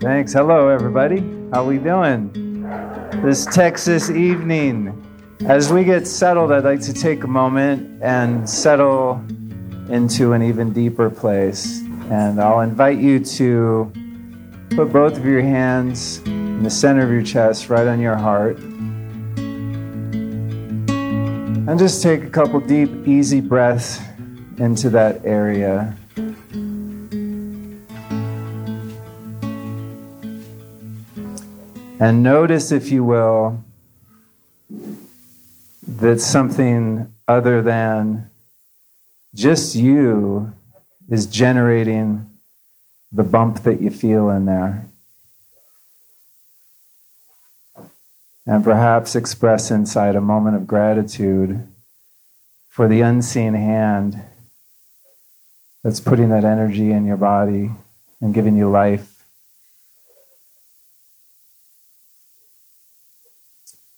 Thanks. Hello, everybody. How are we doing? This Texas evening. As we get settled, I'd like to take a moment and settle into an even deeper place. And I'll invite you to put both of your hands in the center of your chest, right on your heart. And just take a couple deep, easy breaths into that area. And notice, if you will, that something other than just you is generating the bump that you feel in there. And perhaps express inside a moment of gratitude for the unseen hand that's putting that energy in your body and giving you life.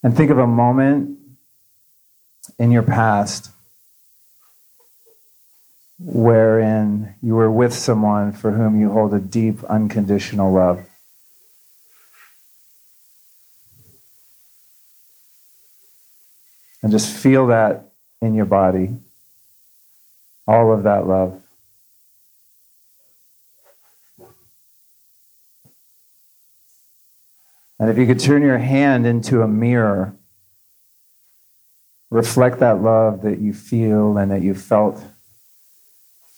And think of a moment in your past wherein you were with someone for whom you hold a deep, unconditional love. And just feel that in your body, all of that love. And if you could turn your hand into a mirror, reflect that love that you feel and that you felt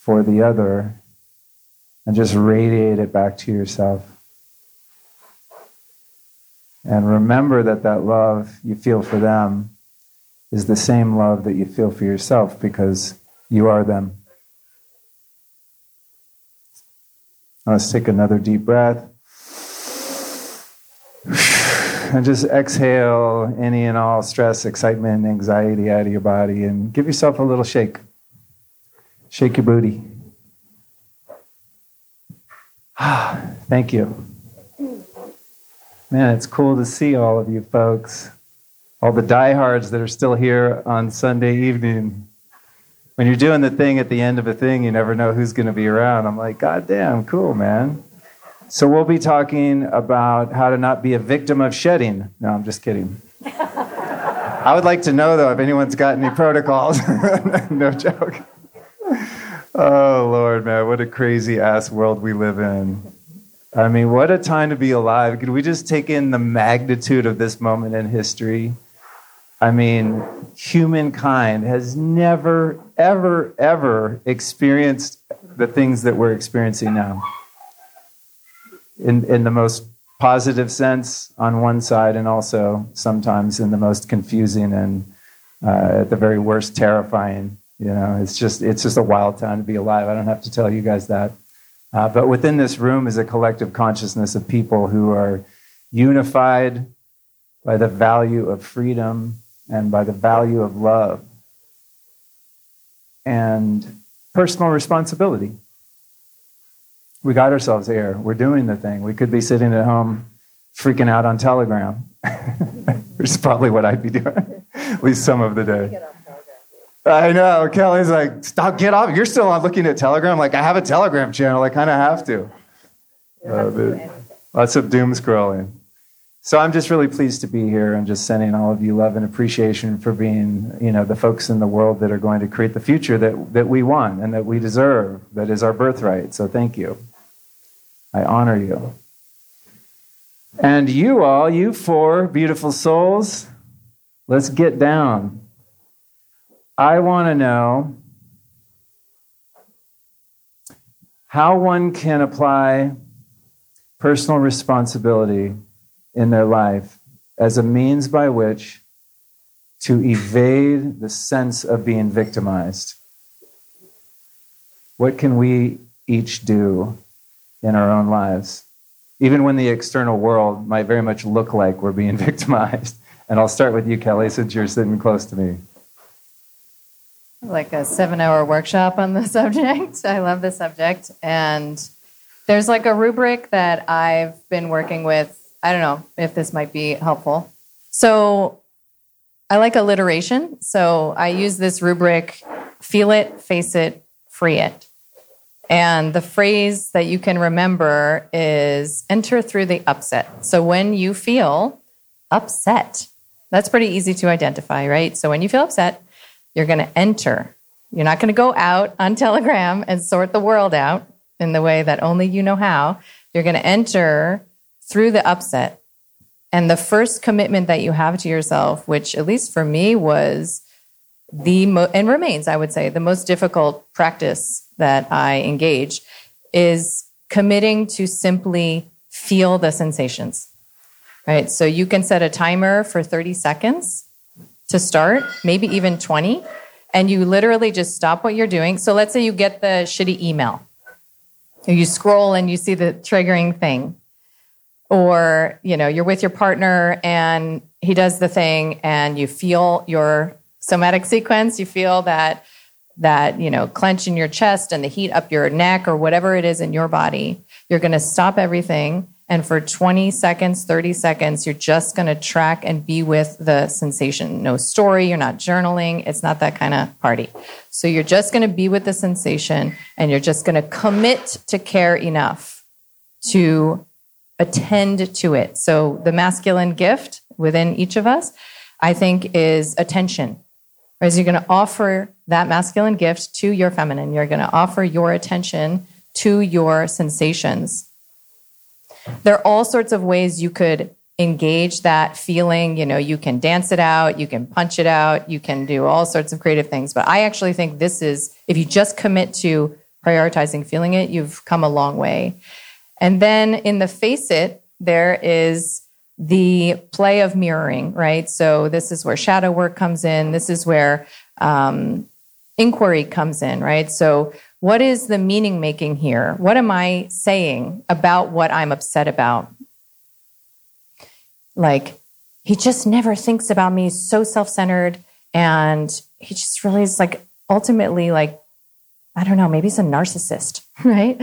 for the other, and just radiate it back to yourself. And remember that that love you feel for them is the same love that you feel for yourself because you are them. Let's take another deep breath. And just exhale any and all stress, excitement, anxiety out of your body and give yourself a little shake. Shake your booty. Ah, thank you. Man, it's cool to see all of you folks all the diehards that are still here on Sunday evening. When you're doing the thing at the end of a thing, you never know who's going to be around. I'm like, God damn, cool, man. So we'll be talking about how to not be a victim of shedding. No, I'm just kidding. I would like to know, though, if anyone's got any protocols. no joke. Oh, Lord, man, what a crazy ass world we live in. I mean, what a time to be alive. Could we just take in the magnitude of this moment in history? I mean, humankind has never, ever, ever experienced the things that we're experiencing now. In, in the most positive sense on one side, and also sometimes in the most confusing and uh, at the very worst terrifying. You know, it's just it's just a wild time to be alive. I don't have to tell you guys that. Uh, but within this room is a collective consciousness of people who are unified by the value of freedom and by the value of love and personal responsibility. We got ourselves here. We're doing the thing. We could be sitting at home freaking out on Telegram, which is probably what I'd be doing, at least some of the day. I know. Kelly's like, stop, get off. You're still on looking at Telegram. Like, I have a Telegram channel. I kind of have to. Uh, lots of doom scrolling. So I'm just really pleased to be here and just sending all of you love and appreciation for being, you know, the folks in the world that are going to create the future that, that we want and that we deserve, that is our birthright. So thank you. I honor you. And you all, you four beautiful souls, let's get down. I want to know how one can apply personal responsibility in their life as a means by which to evade the sense of being victimized. What can we each do in our own lives? Even when the external world might very much look like we're being victimized. And I'll start with you, Kelly, since you're sitting close to me. Like a seven hour workshop on the subject. I love the subject. And there's like a rubric that I've been working with I don't know if this might be helpful. So, I like alliteration. So I use this rubric feel it, face it, free it. And the phrase that you can remember is enter through the upset. So when you feel upset, that's pretty easy to identify, right? So when you feel upset, you're going to enter. You're not going to go out on Telegram and sort the world out in the way that only you know how. You're going to enter through the upset. And the first commitment that you have to yourself, which at least for me was the mo- and remains, I would say, the most difficult practice that I engage is committing to simply feel the sensations. Right? So you can set a timer for 30 seconds to start, maybe even 20, and you literally just stop what you're doing. So let's say you get the shitty email. You scroll and you see the triggering thing. Or, you know, you're with your partner and he does the thing and you feel your somatic sequence, you feel that that you know clench in your chest and the heat up your neck or whatever it is in your body you're going to stop everything. And for 20 seconds 30 seconds you're just going to track and be with the sensation. No story you're not journaling it's not that kind of party. So you're just going to be with the sensation and you're just going to commit to care enough to attend to it so the masculine gift within each of us i think is attention Whereas you're going to offer that masculine gift to your feminine. You're going to offer your attention to your sensations. There are all sorts of ways you could engage that feeling. You know, you can dance it out, you can punch it out, you can do all sorts of creative things. But I actually think this is, if you just commit to prioritizing feeling it, you've come a long way. And then in the face it, there is the play of mirroring, right? So this is where shadow work comes in. This is where um, inquiry comes in, right? So what is the meaning making here? What am I saying about what I'm upset about? Like, he just never thinks about me, so self centered. And he just really is like ultimately like, I don't know, maybe he's a narcissist, right?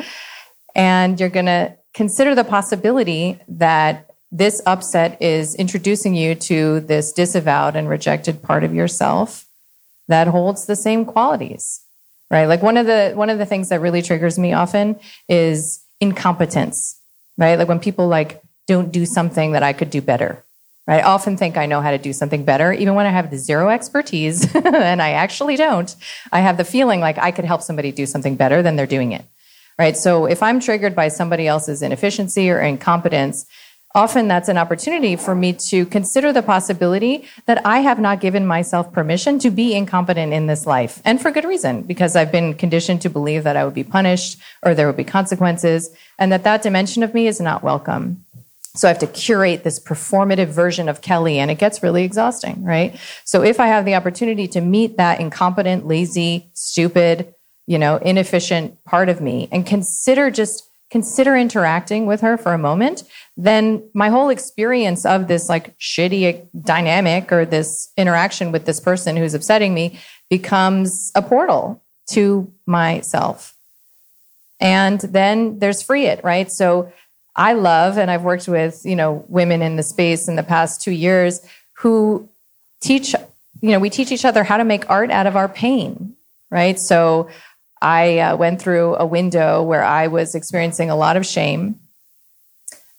And you're going to consider the possibility that this upset is introducing you to this disavowed and rejected part of yourself that holds the same qualities right? Like one of the one of the things that really triggers me often is incompetence right? Like when people like don't do something that i could do better right? I often think i know how to do something better. Even when i have zero expertise and i actually don't i have the feeling like i could help somebody do something better than they're doing it right so if i'm triggered by somebody else's inefficiency or incompetence often that's an opportunity for me to consider the possibility that I have not given myself permission to be incompetent in this life. And for good reason, because I've been conditioned to believe that I would be punished or there would be consequences and that that dimension of me is not welcome. So I have to curate this performative version of Kelly and it gets really exhausting, right? So if I have the opportunity to meet that incompetent, lazy, stupid, you know, inefficient part of me and consider just consider interacting with her for a moment, then my whole experience of this like shitty dynamic or this interaction with this person who's upsetting me becomes a portal to myself. And then there's free it, right? So I love, and I've worked with, you know, women in the space in the past two years who teach, you know, we teach each other how to make art out of our pain, right? So I uh, went through a window where I was experiencing a lot of shame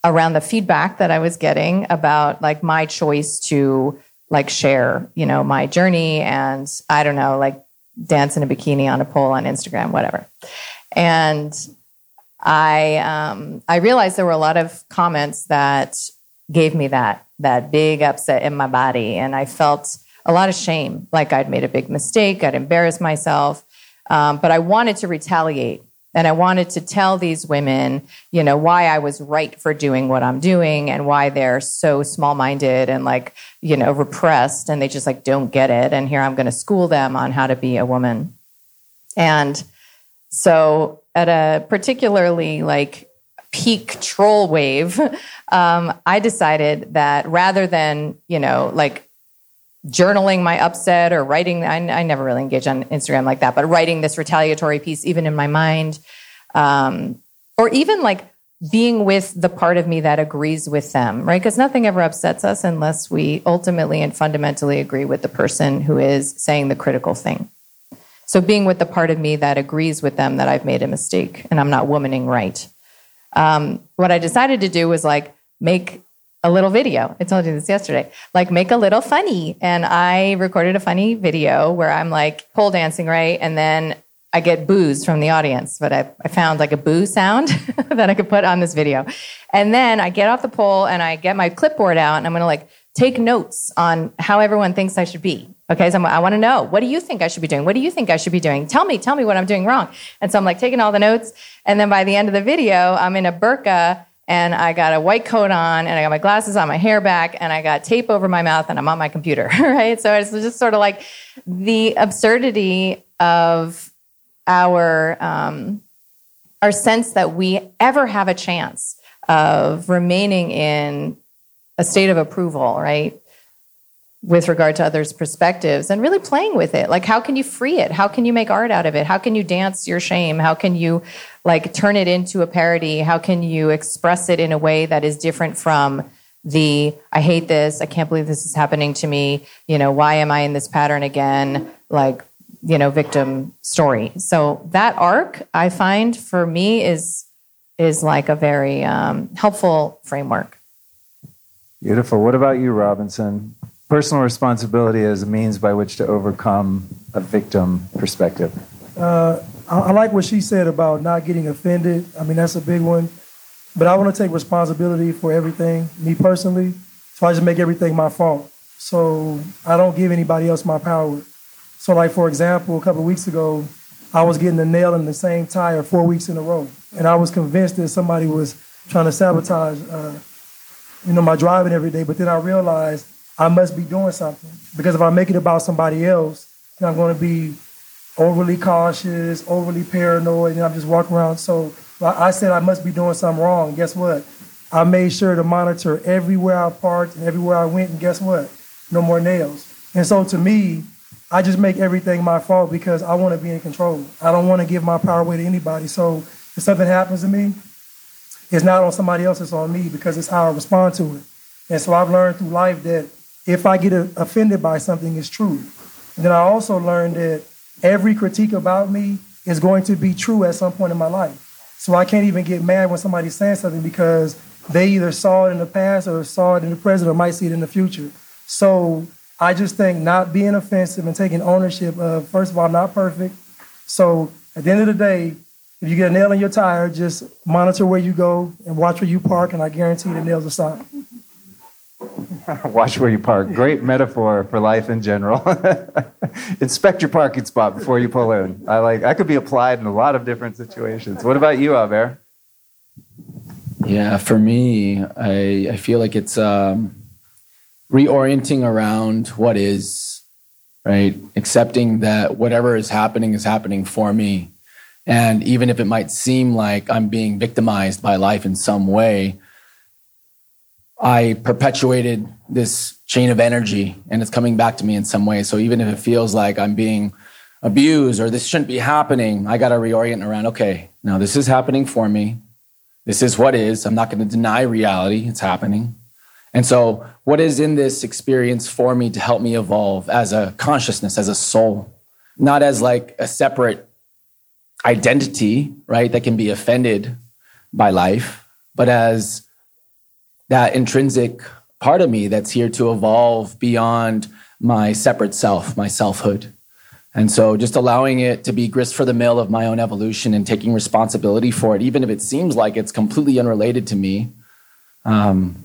around the feedback that I was getting about like my choice to like share, you know, my journey and I don't know, like dance in a bikini on a pole on Instagram, whatever. And I um, I realized there were a lot of comments that gave me that that big upset in my body, and I felt a lot of shame, like I'd made a big mistake, I'd embarrassed myself, um, but I wanted to retaliate. And I wanted to tell these women, you know, why I was right for doing what I'm doing and why they're so small minded and like, you know, repressed and they just like don't get it. And here I'm going to school them on how to be a woman. And so at a particularly like peak troll wave, um, I decided that rather than, you know, like journaling my upset or writing I, I, never really engage on instagram like that but writing this retaliatory piece even in my mind um, or even like being with the part of me that agrees with them, right? Because nothing ever upsets us unless we ultimately and fundamentally agree with the person who is saying the critical thing. So being with the part of me that agrees with them that I've made a mistake and I'm not womaning right. Um, what I decided to do was like make a little video. I told you this yesterday. Like make a little funny. And I recorded a funny video where I'm like pole dancing, right? And then I get boos from the audience, but I, I found like a boo sound that I could put on this video. And then I get off the pole and I get my clipboard out and I'm going to like take notes on how everyone thinks I should be. Okay. So I'm, i want to know, what do you think I should be doing? What do you think I should be doing? Tell me, tell me what I'm doing wrong. And so I'm like taking all the notes. And then by the end of the video, I'm in a burqa and I got a white coat on and I got my glasses on, my hair back, and I got tape over my mouth and I'm on my computer. Right. So it's just sort of like the absurdity of our um, our sense that we ever have a chance of remaining in a state of approval, right? With regard to others' perspectives and really playing with it. Like, how can you free it? How can you make art out of it? How can you dance your shame? How can you, like, turn it into a parody? How can you express it in a way that is different from the, I hate this, I can't believe this is happening to me, you know, why am I in this pattern again? Like, you know victim story so that arc i find for me is is like a very um, helpful framework beautiful what about you robinson personal responsibility as a means by which to overcome a victim perspective? Uh, I, I like what she said about not getting offended. I mean that's a big one. But i want to take responsibility for everything me personally so i just make everything my fault. So i don't give anybody else my power. So, like for example, a couple weeks ago, I was getting a nail in the same tire four weeks in a row, and I was convinced that somebody was trying to sabotage, uh, you know, my driving every day. But then I realized I must be doing something because if I make it about somebody else, then I'm going to be overly cautious, overly paranoid, and I'm just walking around. So I said I must be doing something wrong. Guess what? I made sure to monitor everywhere I parked and everywhere I went, and guess what? No more nails. And so to me, I just make everything my fault because I want to be in control. I don't want to give my power away to anybody. So if something happens to me, it's not on somebody else, it's on me because it's how I respond to it. And so I've learned through life that if I get offended by something, it's true. And then I also learned that every critique about me is going to be true at some point in my life. So I can't even get mad when somebody's saying something because they either saw it in the past or saw it in the present or might see it in the future. So I just think not being offensive and taking ownership of, first of all, I'm not perfect. So at the end of the day, if you get a nail in your tire, just monitor where you go and watch where you park, and I guarantee the nails will stop. Watch where you park. Great metaphor for life in general. Inspect your parking spot before you pull in. I like. I could be applied in a lot of different situations. What about you, Aubert? Yeah, for me, I I feel like it's um, reorienting around what is, right? Accepting that whatever is happening is happening for me. And even if it might seem like I'm being victimized by life in some way, I perpetuated this chain of energy and it's coming back to me in some way. So even if it feels like I'm being abused or this shouldn't be happening, I got to reorient around, okay, now this is happening for me. This is what is. I'm not going to deny reality. It's happening. And so, what is in this experience for me to help me evolve as a consciousness, as a soul, not as like a separate identity, right, that can be offended by life, but as that intrinsic part of me that's here to evolve beyond my separate self, my selfhood. And so just allowing it to be grist for the mill of my own evolution and taking responsibility for it, even if it seems like it's completely unrelated to me, um,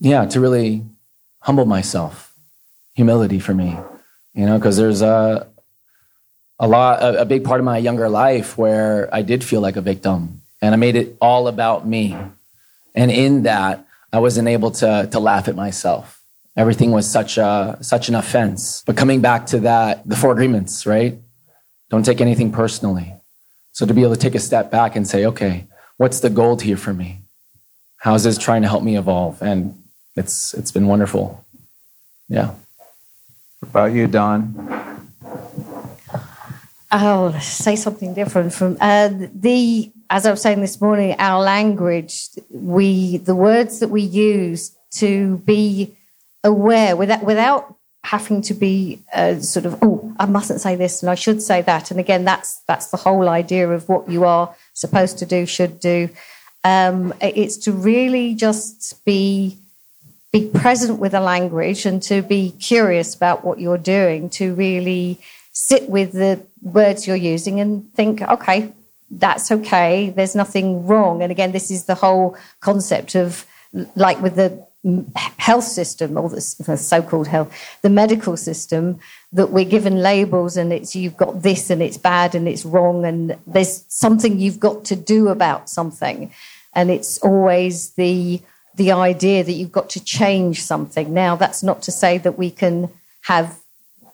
yeah, to really humble myself, humility for me, you know, because there's a a lot, a, a big part of my younger life where I did feel like a victim, and I made it all about me, and in that, I wasn't able to to laugh at myself. Everything was such a such an offense. But coming back to that, the four agreements, right? Dawn't take anything personally. So to be able to take a step back and say, okay, what's the gold here for me? How is this trying to help me evolve? And it's it's been wonderful. Yeah. What about you, Don? I'll say something different from uh, the. As I was saying this morning, our language, we the words that we use to be aware without without having to be uh, sort of oh I mustn't say this and I should say that and again that's that's the whole idea of what you are supposed to do should do um, it's to really just be be present with the language and to be curious about what you're doing to really sit with the words you're using and think okay that's okay there's nothing wrong and again this is the whole concept of like with the health system, or the so-called health, the medical system, that we're given labels and it's you've got this and it's bad and it's wrong and there's something you've got to do about something, and it's always the the idea that you've got to change something. Now, that's not to say that we can have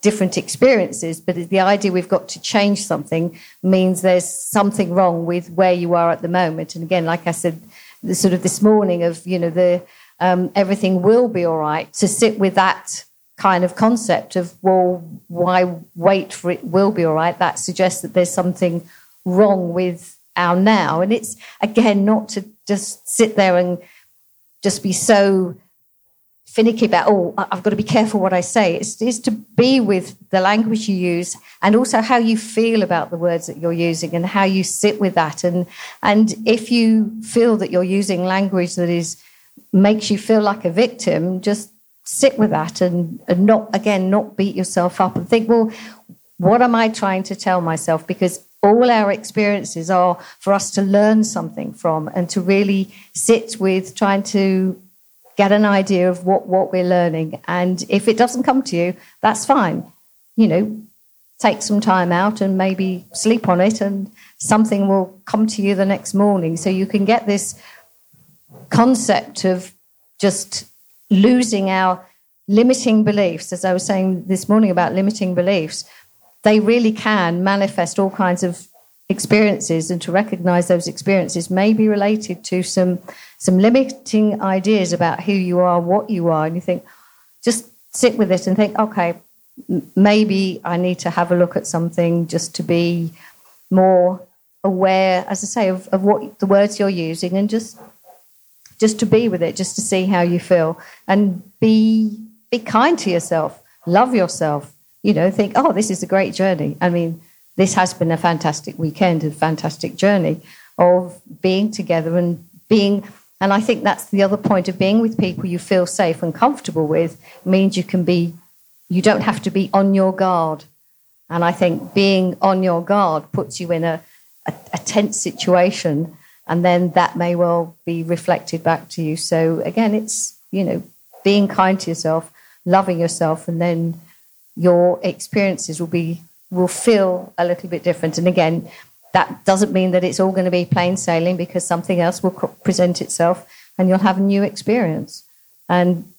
different experiences, but the idea we've got to change something means there's something wrong with where you are at the moment. And again, like I said, the sort of this morning of you know the um, everything will be all right, to sit with that kind of concept of, well, why wait for it will be all right? That suggests that there's something wrong with our now. And it's, again, not to just sit there and just be so finicky about, oh, I've got to be careful what I say. It's, to be with the language you use and also how you feel about the words that you're using and how you sit with that. And, and if you feel that you're using language that is makes you feel like a victim, just sit with that and, and not, again, not beat yourself up and think, well, what am I trying to tell myself? Because all our experiences are for us to learn something from and to really sit with trying to get an idea of what, what we're learning. And if it doesn't come to you, that's fine. You know, take some time out and maybe sleep on it, and something will come to you the next morning. So you can get this concept of just losing our limiting beliefs, as I was saying this morning about limiting beliefs, they really can manifest all kinds of experiences, and to recognize those experiences may be related to some some limiting ideas about who you are, what you are, and you think, just sit with it and think, okay, maybe I need to have a look at something just to be more aware, as I say, of, of what the words you're using, and just just to be with it, just to see how you feel, and be be kind to yourself, love yourself. You know, think, oh, this is a great journey. I mean, this has been a fantastic weekend, a fantastic journey of being together and being. And I think that's the other point of being with people you feel safe and comfortable with means you can be, you don't have to be on your guard. And I think being on your guard puts you in a, a, a tense situation and then that may well be reflected back to you. So again, it's you know being kind to yourself, loving yourself, and then your experiences will be will feel a little bit different. And again, that doesn't mean that it's all going to be plain sailing because something else will present itself, and you'll have a new experience. And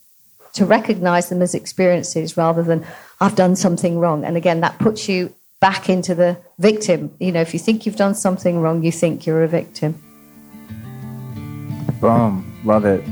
to recognize them as experiences rather than I've done something wrong. And again, that puts you back into the victim. You know, if you think you've done something wrong, you think you're a victim. Boom. Love it.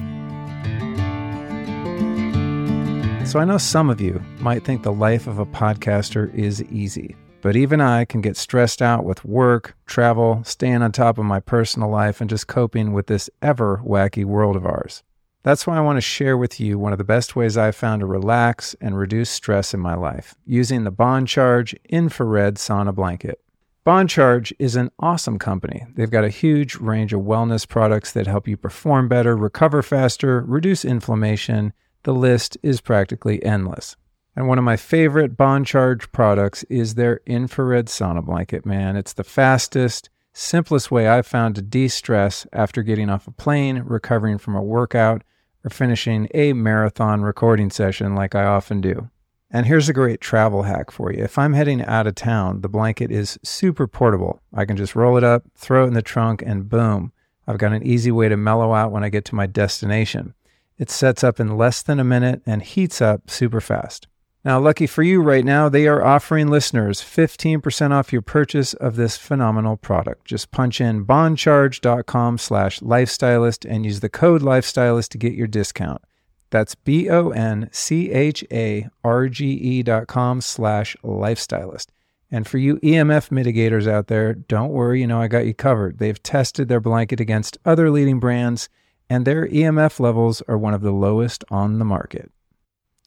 So I know some of you might think the life of a podcaster is easy, but even I can get stressed out with work, travel, staying on top of my personal life, and just coping with this ever wacky world of ours. That's why I want to share with you one of the best ways I've found to relax and reduce stress in my life using the Bon Charge infrared sauna blanket. Bon Charge is an awesome company. They've got a huge range of wellness products that help you perform better, recover faster, reduce inflammation. The list is practically endless. And one of my favorite Bon Charge products is their infrared sauna blanket, man. It's the fastest, simplest way I've found to de stress after getting off a plane, recovering from a workout, or finishing a marathon recording session like I often do. And here's a great travel hack for you. If I'm heading out of town, the blanket is super portable. I can just roll it up, throw it in the trunk, and boom, I've got an easy way to mellow out when I get to my destination. It sets up in less than a minute and heats up super fast. Now, lucky for you right now, they are offering listeners 15% off your purchase of this phenomenal product. Just punch in boncharge.com slash lifestylist and use the code lifestylist to get your discount. That's B O N C H A R G E dot com slash lifestylist. And for you EMF mitigators out there, don't worry, you know I got you covered. They've tested their blanket against other leading brands, and their EMF levels are one of the lowest on the market.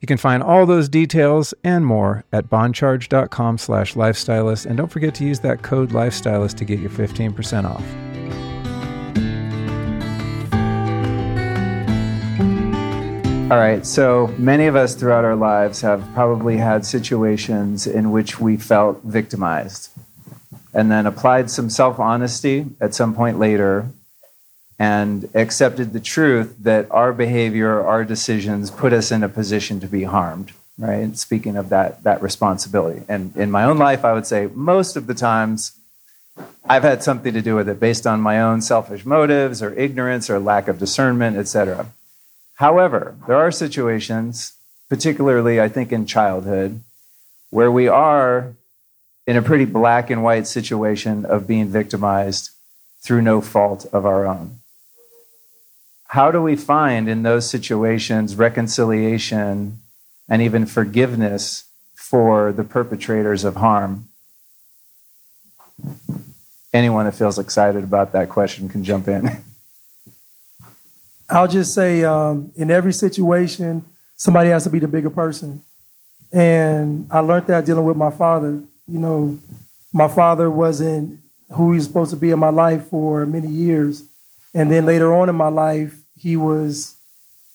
You can find all those details and more at boncharge.com slash lifestylist, and don't forget to use that code lifestylist to get your 15% off. All right, so many of us throughout our lives have probably had situations in which we felt victimized and then applied some self honesty at some point later and accepted the truth that our behavior, our decisions put us in a position to be harmed, right? Speaking of that, that responsibility. And in my own life, I would say most of the times I've had something to do with it based on my own selfish motives or ignorance or lack of discernment, etc. However, there are situations, particularly I think in childhood, where we are in a pretty black and white situation of being victimized through no fault of our own. How do we find in those situations reconciliation and even forgiveness for the perpetrators of harm? Anyone that feels excited about that question can jump in. I'll just say, um, in every situation, somebody has to be the bigger person. And I learned that dealing with my father. You know, my father wasn't who he was supposed to be in my life for many years. And then later on in my life, he was,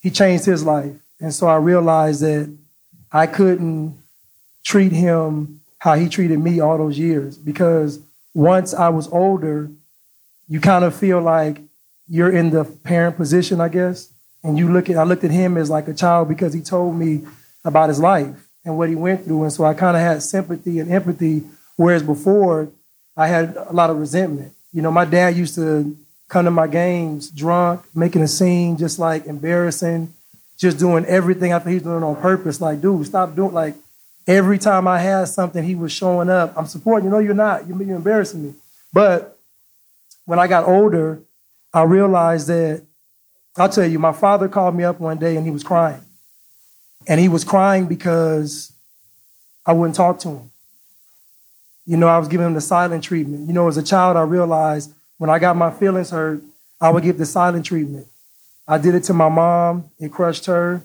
he changed his life. And so I realized that I couldn't treat him how he treated me all those years because once I was older, you kind of feel like you're in the parent position, I guess, and you look at I looked at him as like a child because he told me about his life and what he went through, and so I kind of had sympathy and empathy, whereas before I had a lot of resentment. You know, my dad used to come to my games drunk, making a scene, just like embarrassing, just doing everything I think he was doing on purpose. Like, dude, stop doing like every time I had something, he was showing up. I'm supporting you. No, you're not. You're, you're embarrassing me. But when I got older, I realized that, I'll tell you, my father called me up one day and he was crying. And he was crying because I wouldn't talk to him. You know, I was giving him the silent treatment. You know, as a child, I realized when I got my feelings hurt, I would give the silent treatment. I did it to my mom, it crushed her.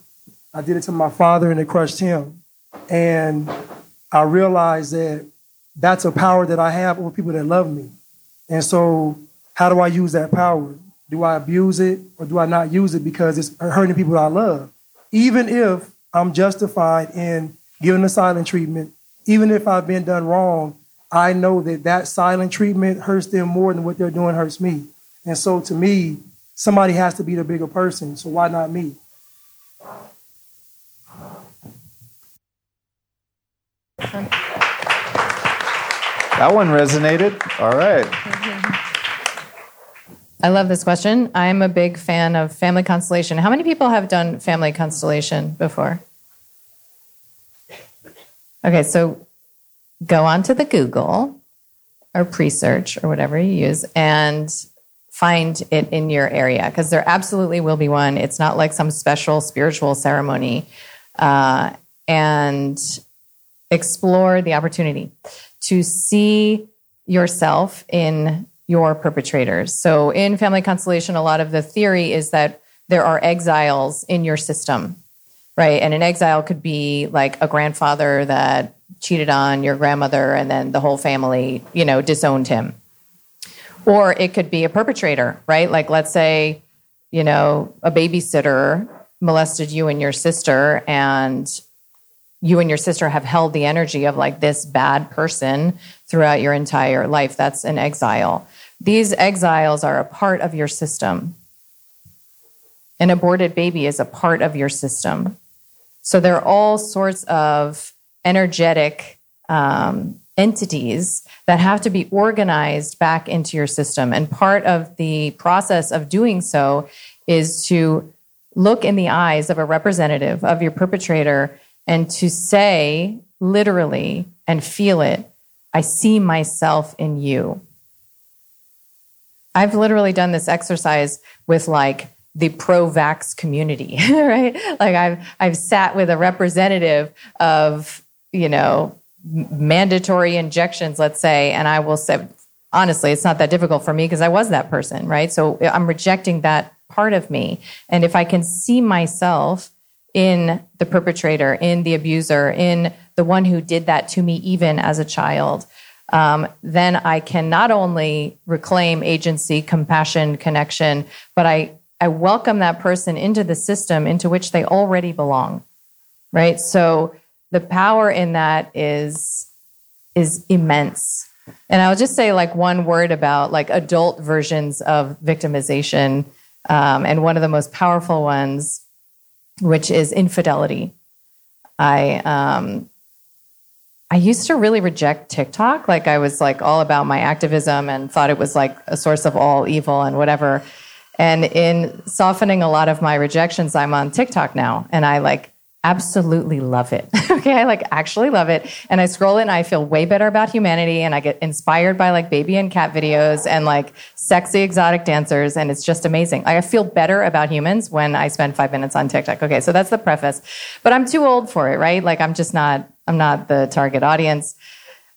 I did it to my father, and it crushed him. And I realized that that's a power that I have over people that love me. And so how do I use that power? Do I abuse it or do I not use it because it's hurting people I love? Even if I'm justified in giving the silent treatment, even if I've been done wrong, I know that that silent treatment hurts them more than what they're doing hurts me. And so to me, somebody has to be the bigger person. So why not me? That one resonated. All right. I love this question. I'm a big fan of family constellation. How many people have done family constellation before? Okay, so go onto the Google or Presearch or whatever you use and find it in your area because there absolutely will be one. It's not like some special spiritual ceremony. Uh, and explore the opportunity to see yourself in your perpetrators. So, in family constellation, a lot of the theory is that there are exiles in your system, right? And an exile could be like a grandfather that cheated on your grandmother and then the whole family, you know, disowned him. Or it could be a perpetrator, right? Like, let's say, you know, a babysitter molested you and your sister, and you and your sister have held the energy of like this bad person throughout your entire life. That's an exile. These exiles are a part of your system. An aborted baby is a part of your system. So there are all sorts of energetic um, entities that have to be organized back into your system. And part of the process of doing so is to look in the eyes of a representative of your perpetrator and to say literally and feel it, I see myself in you. I've literally done this exercise with like the pro-vax community, right? Like I've I've sat with a representative of, you know, mandatory injections, let's say, and I will say, honestly, it's not that difficult for me because I was that person, right? So I'm rejecting that part of me. And if I can see myself in the perpetrator, in the abuser, in the one who did that to me, even as a child, um, then I can not only reclaim agency, compassion, connection, but I, I welcome that person into the system into which they already belong, right? So the power in that is is immense. And I'll just say like one word about like adult versions of victimization, um, and one of the most powerful ones, which is infidelity. I um, I used to really reject TikTok. Like I was like all about my activism and thought it was like a source of all evil and whatever. And in softening a lot of my rejections, I'm on TikTok now, and I like absolutely love it. okay, I like actually love it. And I scroll it and I feel way better about humanity and I get inspired by like baby and cat videos and like sexy exotic dancers and it's just amazing. I feel better about humans when I spend 5 minutes on TikTok. Okay, so that's the preface. But I'm too old for it, right? Like I'm just not I'm not the target audience.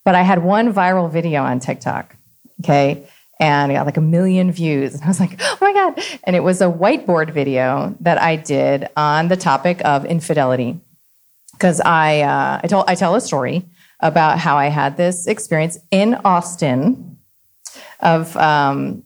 But I had one viral video on TikTok. Okay? And I got like a million views. And I was like, oh my God. And it was a whiteboard video that I did on the topic of infidelity. Because I, uh, I, told, I tell a story about how I had this experience in Austin of um,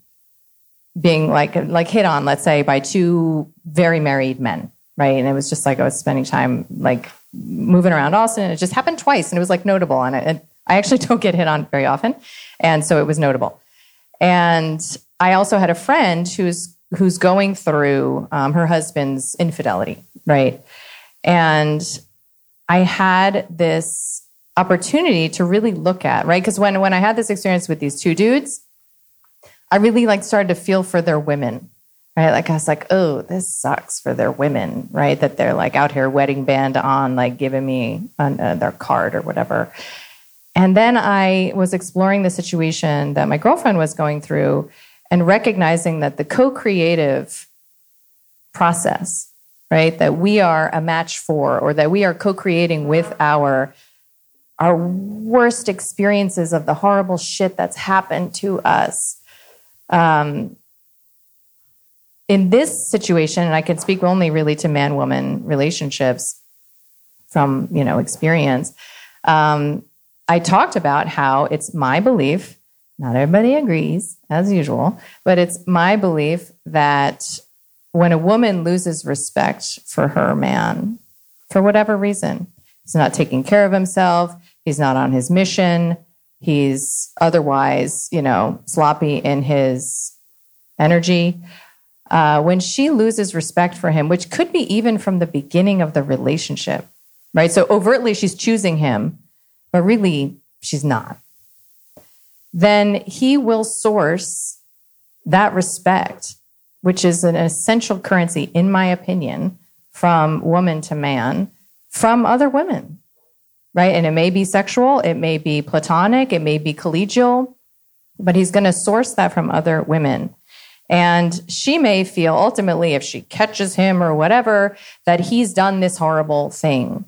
being like, like hit on, let's say, by two very married men, right? And it was just like I was spending time like moving around Austin. And it just happened twice and it was like notable. And it, I actually don't get hit on very often. And so it was notable. And I also had a friend who's who's going through um, her husband's infidelity, right? And I had this opportunity to really look at, right? Because when when I had this experience with these two dudes, I really like started to feel for their women, right? Like I was like, oh, this sucks for their women, right? That they're like out here wedding band on, like giving me uh, their card or whatever. And then I was exploring the situation that my girlfriend was going through and recognizing that the co creative process, right, that we are a match for or that we are co creating with our our worst experiences of the horrible shit that's happened to us. Um, in this situation, and I can speak only really to man woman relationships from you know experience. Um, I talked about how it's my belief, not everybody agrees, as usual, but it's my belief that when a woman loses respect for her man, for whatever reason, he's not taking care of himself, he's not on his mission, he's otherwise, you know, sloppy in his energy. Uh, when she loses respect for him, which could be even from the beginning of the relationship, right? So overtly, she's choosing him but really she's not, then he will source that respect, which is an essential currency, in my opinion, from woman to man, from other women, right? And it may be sexual, it may be platonic, it may be collegial, but he's going to source that from other women. And she may feel ultimately, if she catches him or whatever, that he's done this horrible thing.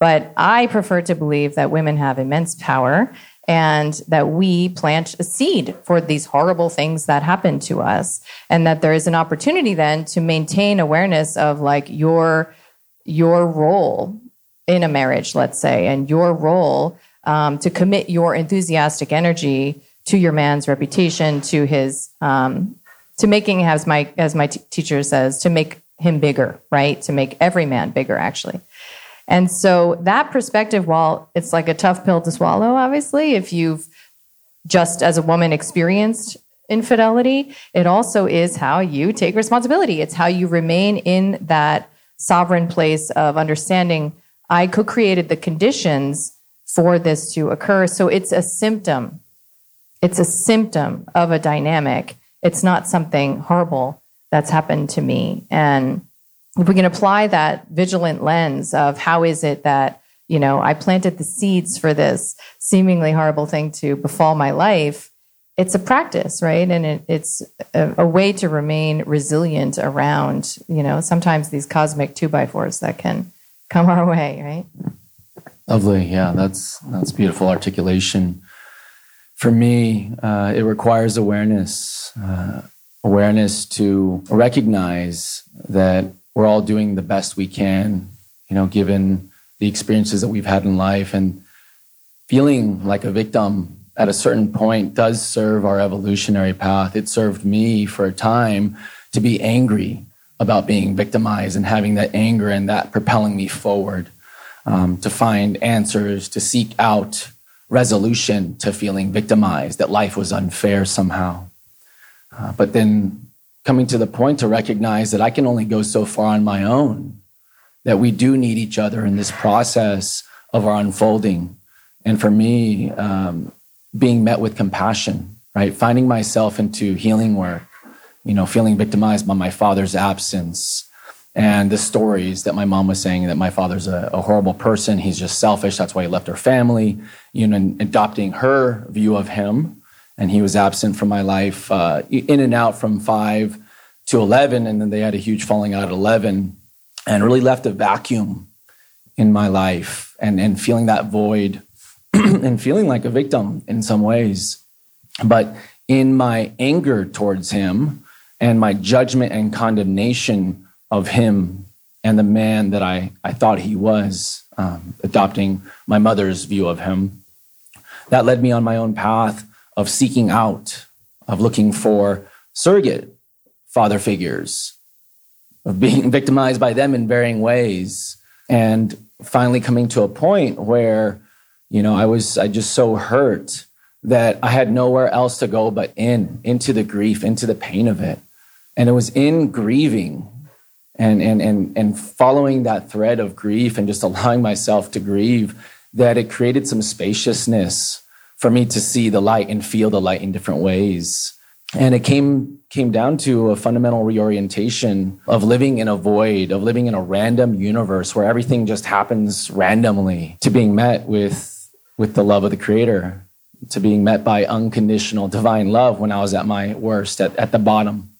But I prefer to believe that women have immense power and that we plant a seed for these horrible things that happen to us. And that there is an opportunity then to maintain awareness of like your, your role in a marriage, let's say, and your role um, to commit your enthusiastic energy to your man's reputation, to his, um, to making, as my, as my t- teacher says, to make him bigger, right? To make every man bigger, actually. And so that perspective, while it's like a tough pill to swallow, obviously, if you've just as a woman experienced infidelity, it also is how you take responsibility. It's how you remain in that sovereign place of understanding I co created the conditions for this to occur. So it's a symptom. It's a symptom of a dynamic. It's not something horrible that's happened to me. And if we can apply that vigilant lens of how is it that you know i planted the seeds for this seemingly horrible thing to befall my life it's a practice right and it, it's a, a, way to remain resilient around you know sometimes these cosmic two by fours that can come our way right Lovely. Yeah, that's that's beautiful articulation. For me, uh, it requires awareness, uh, awareness to recognize that we're all doing the best we can, you know, given the experiences that we've had in life, and feeling like a victim at a certain point does serve our evolutionary path. It served me for a time to be angry about being victimized and having that anger and that propelling me forward um, to find answers, to seek out resolution to feeling victimized, that life was unfair somehow. Uh, but then coming to the point to recognize that I can only go so far on my own, that we do need each other in this process of our unfolding. And for me, um, being met with compassion, right? Finding myself into healing work, you know, feeling victimized by my father's absence and the stories that my mom was saying that my father's a, a horrible person. He's just selfish. That's why he left our family, you know, and adopting her view of him. And he was absent from my life, uh, in and out from five to 11. And then they had a huge falling out at 11 and really left a vacuum in my life and, and feeling that void and feeling like a victim in some ways. But in my anger towards him and my judgment and condemnation of him and the man that I, I thought he was, um, adopting my mother's view of him, that led me on my own path of seeking out, of looking for surrogate father figures, of being victimized by them in varying ways, and finally coming to a point where you know, I was I just so hurt that I had nowhere else to go but in, into the grief, into the pain of it. And it was in grieving and and and and following that thread of grief and just allowing myself to grieve that it created some spaciousness for me to see the light and feel the light in different ways and it came came down to a fundamental reorientation of living in a void of living in a random universe where everything just happens randomly to being met with with the love of the Creator, to being met by unconditional divine love when I was at my worst, at, at the bottom.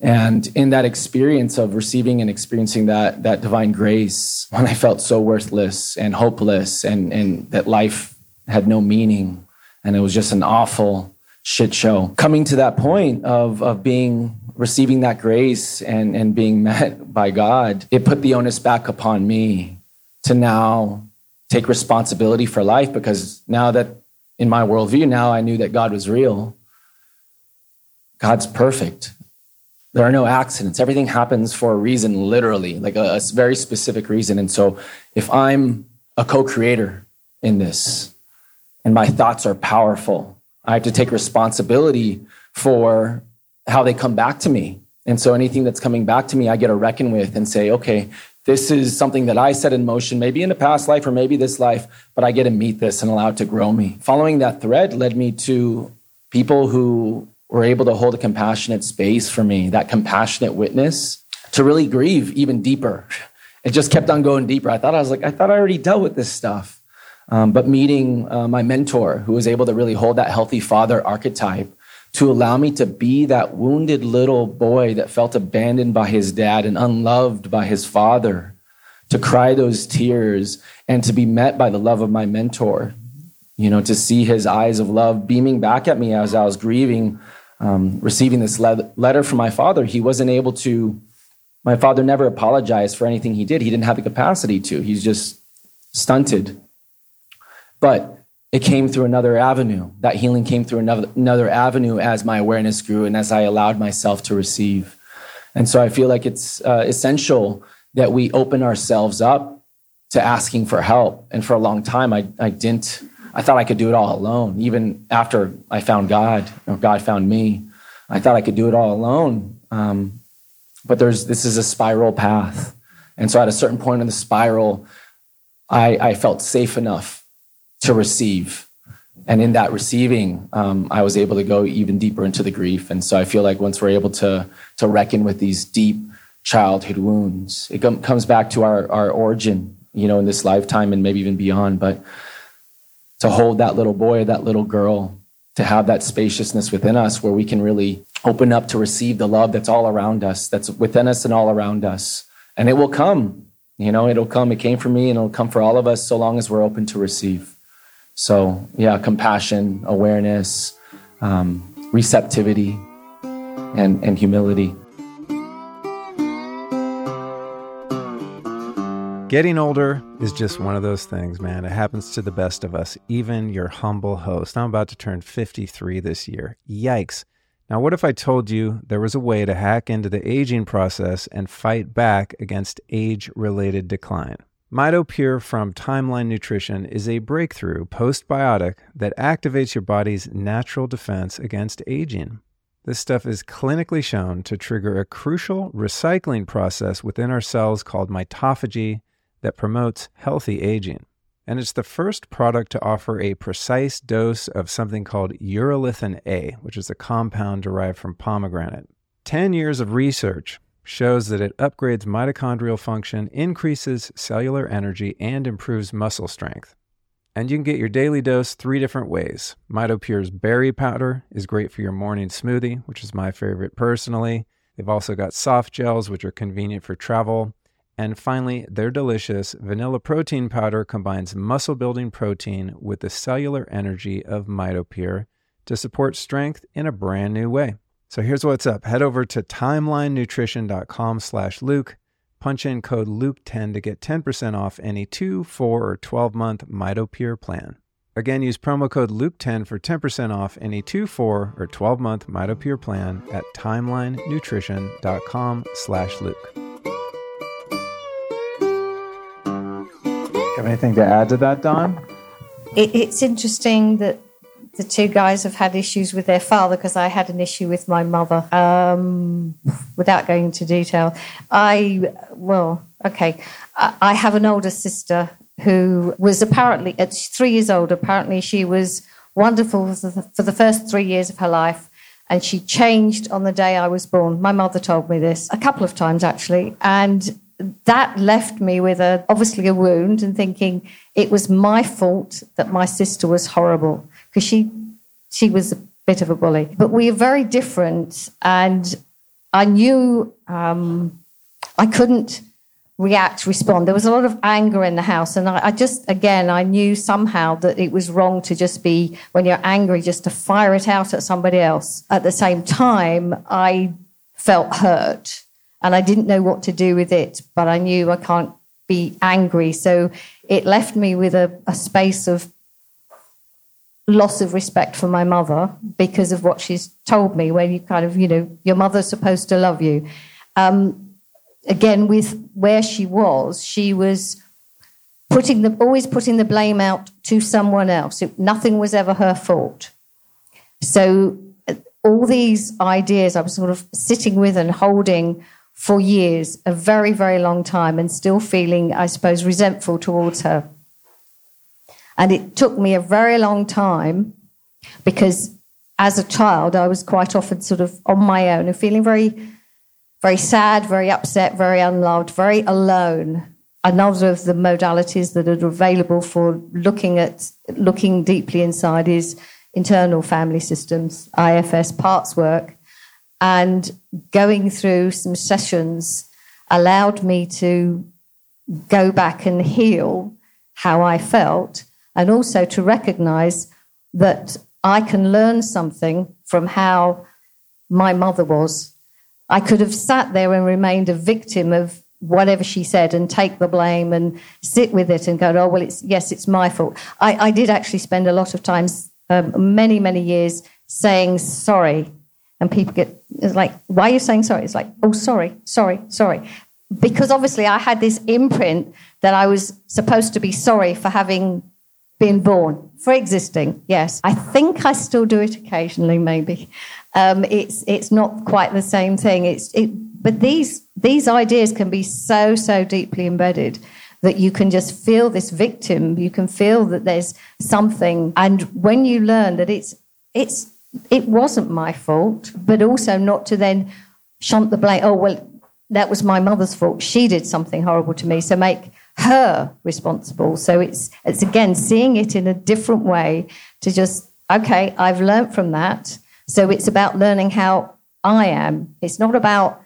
And in that experience of receiving and experiencing that, that divine grace, when I felt so worthless and hopeless and, and that life had no meaning and it was just an awful shit show, coming to that point of, of being receiving that grace and, and being met by God, it put the onus back upon me to now take responsibility for life because now that in my worldview, now I knew that God was real. God's perfect. There are no accidents. Everything happens for a reason, literally, like a, a very specific reason. And so if I'm a co creator in this and my thoughts are powerful, I have to take responsibility for how they come back to me. And so anything that's coming back to me, I get to reckon with and say, okay, this is something that I set in motion, maybe in a past life or maybe this life, but I get to meet this and allow it to grow me. Following that thread led me to people who were able to hold a compassionate space for me, that compassionate witness to really grieve even deeper. It just kept on going deeper. I thought I was like, I thought I already dealt with this stuff. Um, but meeting uh, my mentor, who was able to really hold that healthy father archetype, to allow me to be that wounded little boy that felt abandoned by his dad and unloved by his father, to cry those tears and to be met by the love of my mentor, you know, to see his eyes of love beaming back at me as I was grieving, um, receiving this le- letter from my father. He wasn't able to, my father never apologized for anything he did. He didn't have the capacity to, he's just stunted. But it came through another avenue. That healing came through another, another avenue as my awareness grew and as I allowed myself to receive. And so I feel like it's uh, essential that we open ourselves up to asking for help. And for a long time, I, I didn't, I thought I could do it all alone. Even after I found God, or God found me, I thought I could do it all alone. Um, but there's, this is a spiral path. And so at a certain point in the spiral, I, I felt safe enough to receive. And in that receiving, um, I was able to go even deeper into the grief. And so I feel like once we're able to, to reckon with these deep childhood wounds, it com- comes back to our, our origin, you know, in this lifetime and maybe even beyond. But to hold that little boy, that little girl, to have that spaciousness within us where we can really open up to receive the love that's all around us, that's within us and all around us. And it will come You know, it'll come. It came for me and it'll come for all of us so long as we're open to receive. So, yeah, compassion, awareness, um, receptivity, and, and humility. Getting older is just one of those things, man. It happens to the best of us, even your humble host. I'm about to turn 53 this year. Yikes. Now, what if I told you there was a way to hack into the aging process and fight back against age related decline? MitoPure from Timeline Nutrition is a breakthrough postbiotic that activates your body's natural defense against aging. This stuff is clinically shown to trigger a crucial recycling process within our cells called mitophagy that promotes healthy aging. And it's the first product to offer a precise dose of something called urolithin A, which is a compound derived from pomegranate. 10 years of research shows that it upgrades mitochondrial function, increases cellular energy, and improves muscle strength. And you can get your daily dose three different ways. MitoPure's berry powder is great for your morning smoothie, which is my favorite personally. They've also got soft gels, which are convenient for travel. And finally, their delicious vanilla protein powder combines muscle building protein with the cellular energy of MitoPure to support strength in a brand new way. So here's what's up. Head over to timelinenutrition.com slash Luke. Punch in code Luke10 to get 10% off any 2, 4, or 12 month MitoPure plan. Again, use promo code Luke10 for 10% off any 2, 4, or 12 month MitoPure plan at timelinenutrition.com slash Luke. Have anything to add to that, Dawn? It, it's interesting that the two guys have had issues with their father because I had an issue with my mother. Um, without going into detail, I, well, okay, I, I have an older sister who was apparently, at three years old, apparently she was wonderful for the, for the first three years of her life and she changed on the day I was born. My mother told me this a couple of times actually, and that left me with a obviously a wound and thinking it was my fault that my sister was horrible because she she was a bit of a bully. But we are very different, and I knew um, I couldn't react, respond. There was a lot of anger in the house, and I, I, just again I knew somehow that it was wrong to just be when you're angry just to fire it out at somebody else. At the same time, I felt hurt and I didn't know what to do with it, but I knew I can't be angry. So it left me with a, a space of loss of respect for my mother because of what she's told me, where you kind of, you know, your mother's supposed to love you. Um, again, with where she was, she was putting the always putting the blame out to someone else. It, nothing was ever her fault. So uh, all these ideas I was sort of sitting with and holding for years, a very, very long time, and still feeling, I suppose, resentful towards her. And it took me a very long time because as a child, I was quite often sort of on my own and feeling very, very sad, very upset, very unloved, very alone. Another of the modalities that are available for looking at looking deeply inside is internal family systems, IFS parts work. And going through some sessions allowed me to go back and heal how I felt and also to recognize that I can learn something from how my mother was. I could have sat there and remained a victim of whatever she said and take the blame and sit with it and go, oh, well, it's, yes, it's my fault. I, I did actually spend a lot of time, um, many, many years saying sorry and people get it's like why are you saying sorry it's like oh sorry sorry sorry because obviously i had this imprint that i was supposed to be sorry for having been born for existing yes i think i still do it occasionally maybe um, it's it's not quite the same thing it's it, but these these ideas can be so so deeply embedded that you can just feel this victim you can feel that there's something and when you learn that it's it's it wasn't my fault, but also not to then shunt the blame. Oh, well, that was my mother's fault. She did something horrible to me. So make her responsible. So it's, it's again seeing it in a different way to just, okay, I've learned from that. So it's about learning how I am. It's not about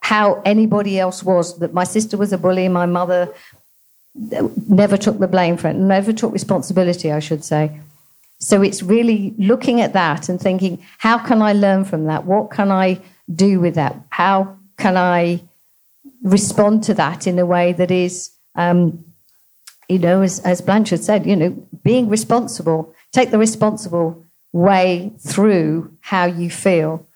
how anybody else was. That my sister was a bully, my mother never took the blame for it, never took responsibility, I should say. So it's really looking at that and thinking, how can I learn from that? What can I do with that? How can I respond to that in a way that is, um, you know, as, as Blanchard said, you know, being responsible, take the responsible way through how you feel.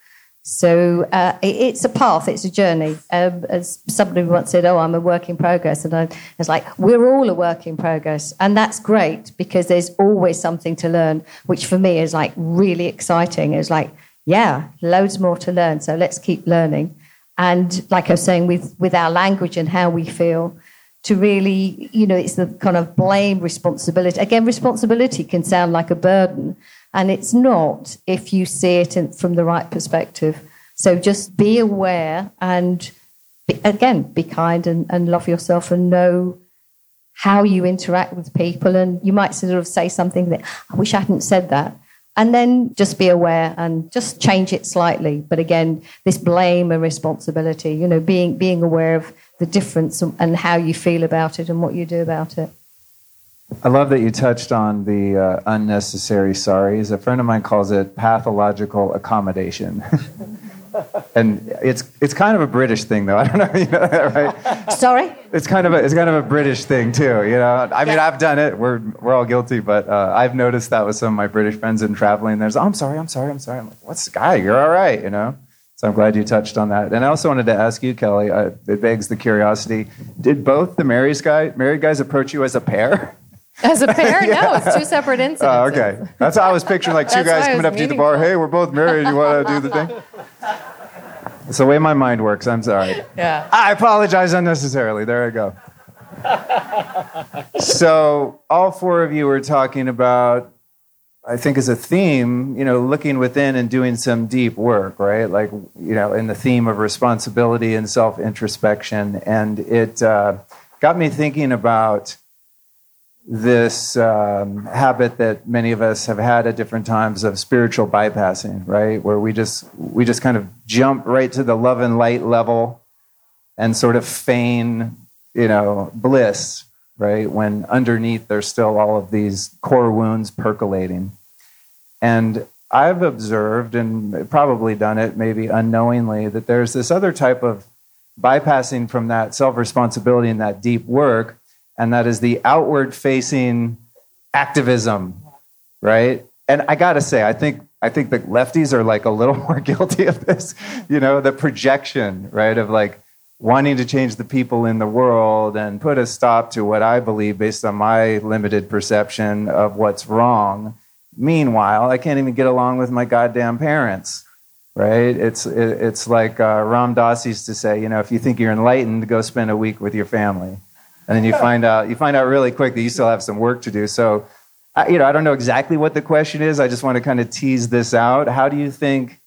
So uh, it, it's a path, it's a journey. Um, as somebody once said, "Oh, I'm a work in progress," and I was like, "We're all a work in progress," and that's great because there's always something to learn, which for me is like really exciting. It's like, yeah, loads more to learn, so let's keep learning. And like I was saying, with with our language and how we feel, to really, you know, it's the kind of blame responsibility. Again, responsibility can sound like a burden, and it's not if you see it in, from the right perspective. So just be aware and, be, again, be kind and, and love yourself and know how you interact with people. And you might sort of say something that, I wish I hadn't said that. And then just be aware and just change it slightly. But again, this blame and responsibility, you know, being, being aware of the difference and how you feel about it and what you do about it. I love that you touched on the uh, unnecessary sorries. A friend of mine calls it pathological accommodation. and it's it's kind of a British thing, though. I don't know if you know that, right? Sorry. It's kind of a it's kind of a British thing too. You know, I mean, yeah. I've done it. We're we're all guilty, but uh, I've noticed that with some of my British friends in traveling. There's, oh, I'm sorry, I'm sorry, I'm sorry. I'm like, what's the guy? You're all right, you know. So I'm glad you touched on that. And I also wanted to ask you, Kelly. Uh, it begs the curiosity: Did both the married guy married guys approach you as a pair? As a pair? yeah. No, it's two separate incidents. Oh, okay. That's how I was picturing like two guys coming up to the bar. Hey, we're both married. You want to do the thing? It's the way my mind works. I'm sorry. Yeah. I apologize unnecessarily. There I go. so, all four of you were talking about, I think, as a theme, you know, looking within and doing some deep work, right? Like, you know, in the theme of responsibility and self introspection. And it uh, got me thinking about this um, habit that many of us have had at different times of spiritual bypassing, right? Where we just we just kind of jump right to the love and light level and sort of feign, you know, bliss, right? When underneath there's still all of these core wounds percolating. And I've observed and probably done it maybe unknowingly that there's this other type of bypassing from that self responsibility and that deep work and that is the outward facing activism, right? And I got to say, I think I think the lefties are like a little more guilty of this, you know, the projection, right, of like wanting to change the people in the world and put a stop to what I believe based on my limited perception of what's wrong. Meanwhile, I can't even get along with my goddamn parents, right? It's it's like uh, Ram Dass used to say, you know, if you think you're enlightened, go spend a week with your family and then you find out you find out really quick that you still have some work to do. So, I, you know, I don't know exactly what the question is. I just want to kind of tease this out. How do you think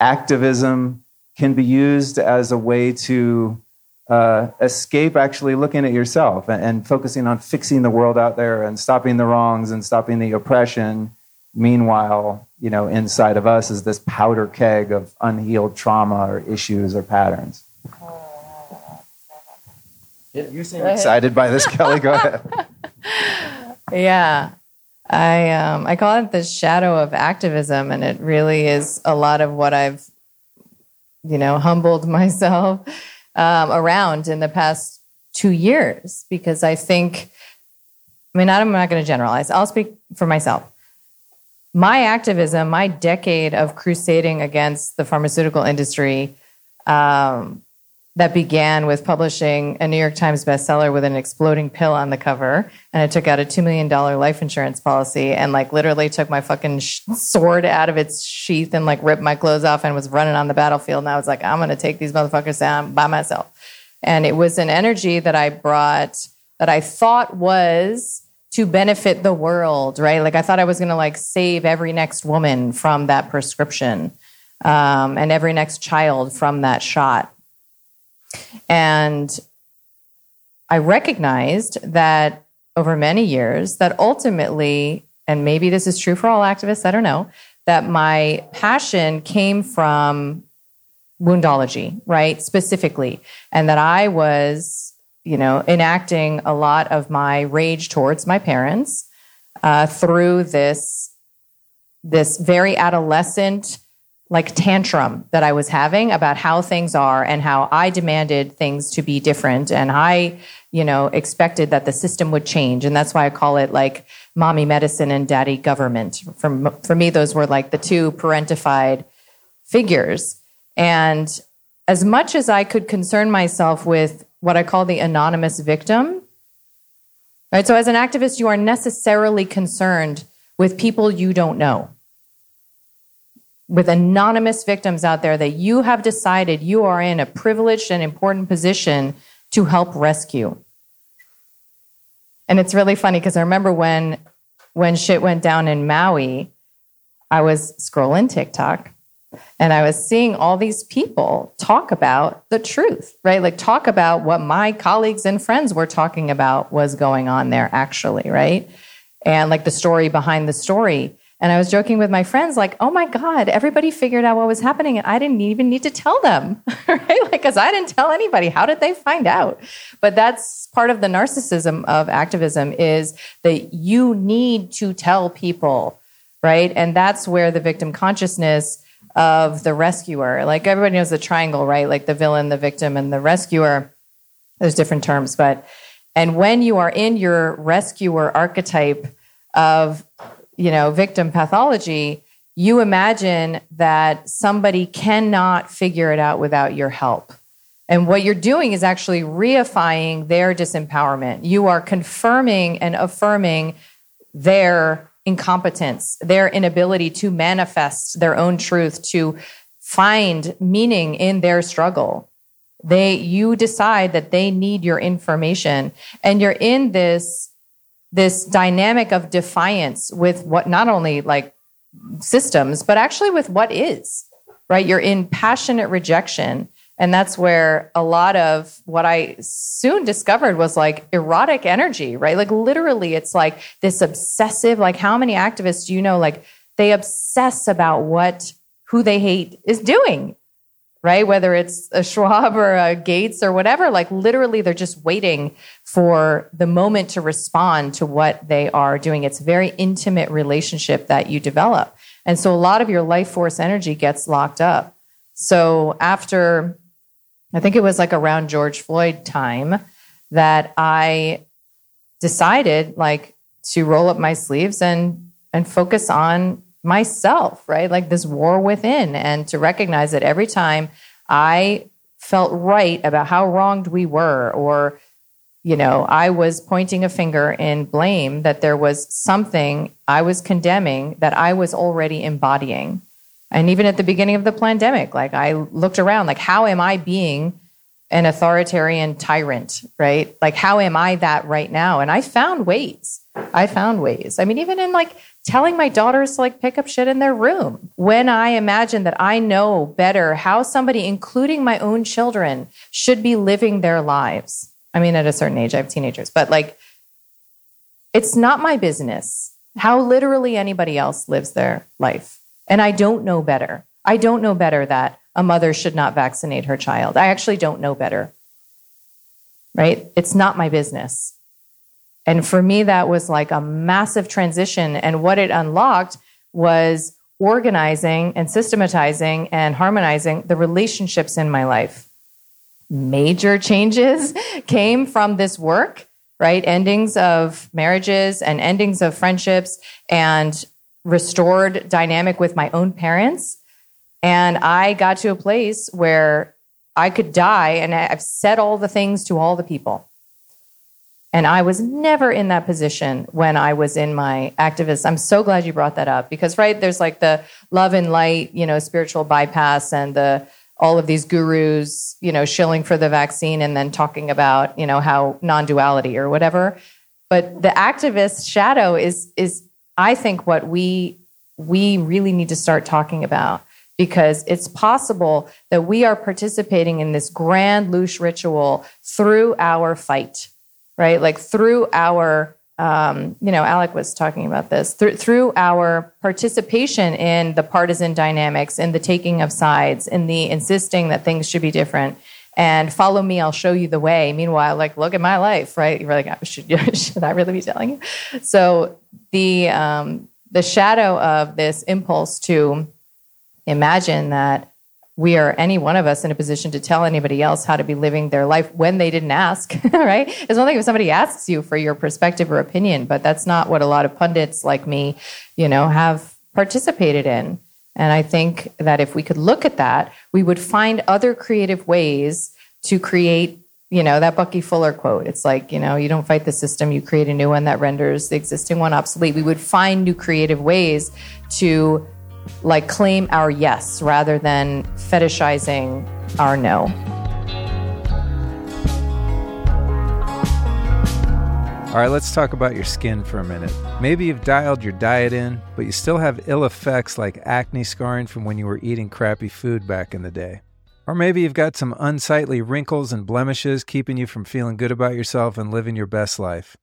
activism can be used as a way to uh, escape actually looking at yourself and, and, focusing on fixing the world out there and stopping the wrongs and stopping the oppression? Meanwhile, you know, inside of us is this powder keg of unhealed trauma or issues or patterns. You seem excited by this, Kelly. Go ahead. yeah. I um, I call it the shadow of activism, and it really is a lot of what I've, you know, humbled myself um, around in the past two years because I think, I mean, I'm not going to generalize. I'll speak for myself. My activism, my decade of crusading against the pharmaceutical industry, um, that began with publishing a New York Times bestseller with an exploding pill on the cover. And I took out a $2 million life insurance policy and like literally took my fucking sh- sword out of its sheath and like ripped my clothes off and was running on the battlefield. And I was like, I'm going to take these motherfuckers down by myself. And it was an energy that I brought that I thought was to benefit the world, right? Like I thought I was going to like save every next woman from that prescription um, and every next child from that shot and I recognized that over many years, that ultimately, and maybe this is true for all activists, I don't know, that my passion came from woundology, right? Specifically. And that I was, you know, enacting a lot of my rage towards my parents uh, through this, this very adolescent, like tantrum that I was having about how things are and how I demanded things to be different. And I, you know, expected that the system would change. And that's why I call it like mommy medicine and daddy government. For, for me, those were like the two parentified figures. And as much as I could concern myself with what I call the anonymous victim, right? So as an activist, you are necessarily concerned with people you don't know, with anonymous victims out there that you have decided you are in a privileged and important position to help rescue. And it's really funny because I remember when when shit went down in Maui, I was scrolling TikTok and I was seeing all these people talk about the truth, right? Like talk about what my colleagues and friends were talking about was going on there actually, right? And like the story behind the story. And I was joking with my friends, like, oh my God, everybody figured out what was happening. And I didn't even need to tell them, right? Like, because I didn't tell anybody. How did they find out? But that's part of the narcissism of activism is that you need to tell people, right? And that's where the victim consciousness of the rescuer. Like everybody knows the triangle, right? Like the villain, the victim, and the rescuer. There's different terms, but and when you are in your rescuer archetype of, you know, victim pathology, you imagine that somebody cannot figure it out without your help. And what you're doing is actually reifying their disempowerment. You are confirming and affirming their incompetence, their inability to manifest their own truth, to find meaning in their struggle. They, you decide that they need your information and you're in this, this dynamic of defiance with what not only like systems, but actually with what is, right? You're in passionate rejection and that's where a lot of what I soon discovered was like erotic energy, right? Like literally, it's like this obsessive, like how many activists do you know, like they obsess about what who they hate is doing, right? Whether it's a Schwab or a Gates or whatever, like literally they're just waiting for the moment to respond to what they are doing. It's a very intimate relationship that you develop. And so a lot of your life force energy gets locked up. So after I think it was like around George Floyd time that I decided like to roll up my sleeves and and focus on myself, right? Like this war within and to recognize that every time I felt right about how wronged we were or you know, I was pointing a finger in blame that there was something I was condemning that I was already embodying. And even at the beginning of the pandemic, like I looked around, like, how am I being an authoritarian tyrant, right? Like, how am I that right now? And I found ways. I found ways. I mean, even in like telling my daughters to like pick up shit in their room. When I imagine that I know better how somebody, including my own children, should be living their lives. I mean, at a certain age, I have teenagers, but like, it's not my business how literally anybody else lives their life. And I don't know better. I don't know better that a mother should not vaccinate her child. I actually don't know better. Right? It's not my business. And for me, that was like a massive transition. And what it unlocked was organizing and systematizing and harmonizing the relationships in my life. Major changes came from this work, right? Endings of marriages and endings of friendships and restored dynamic with my own parents. And I got to a place where I could die, and I've said all the things to all the people. And I was never in that position when I was in my activist. I'm so glad you brought that up because, right, there's like the love and light, you know, spiritual bypass and the all of these gurus, you know, shilling for the vaccine and then talking about, you know, how non-duality or whatever. But the activist shadow is is I think what we we really need to start talking about because it's possible that we are participating in this grand loosh ritual through our fight, right? Like through our um, you know, Alec was talking about this Th- through our participation in the partisan dynamics, in the taking of sides, in the insisting that things should be different. And follow me, I'll show you the way. Meanwhile, like, look at my life, right? You're like, should, should I really be telling you? So the um, the shadow of this impulse to imagine that we are any one of us in a position to tell anybody else how to be living their life when they didn't ask, right? It's one thing if somebody asks you for your perspective or opinion, but that's not what a lot of pundits like me, you know, have participated in. And I think that if we could look at that, we would find other creative ways to create, you know, that Bucky Fuller quote. It's like, you know, you don't fight the system, you create a new one that renders the existing one obsolete. We would find new creative ways to like claim our yes rather than fetishizing our no. All right, let's talk about your skin for a minute. Maybe you've dialed your diet in, but you still have ill effects like acne scarring from when you were eating crappy food back in the day. Or maybe you've got some unsightly wrinkles and blemishes keeping you from feeling good about yourself and living your best life.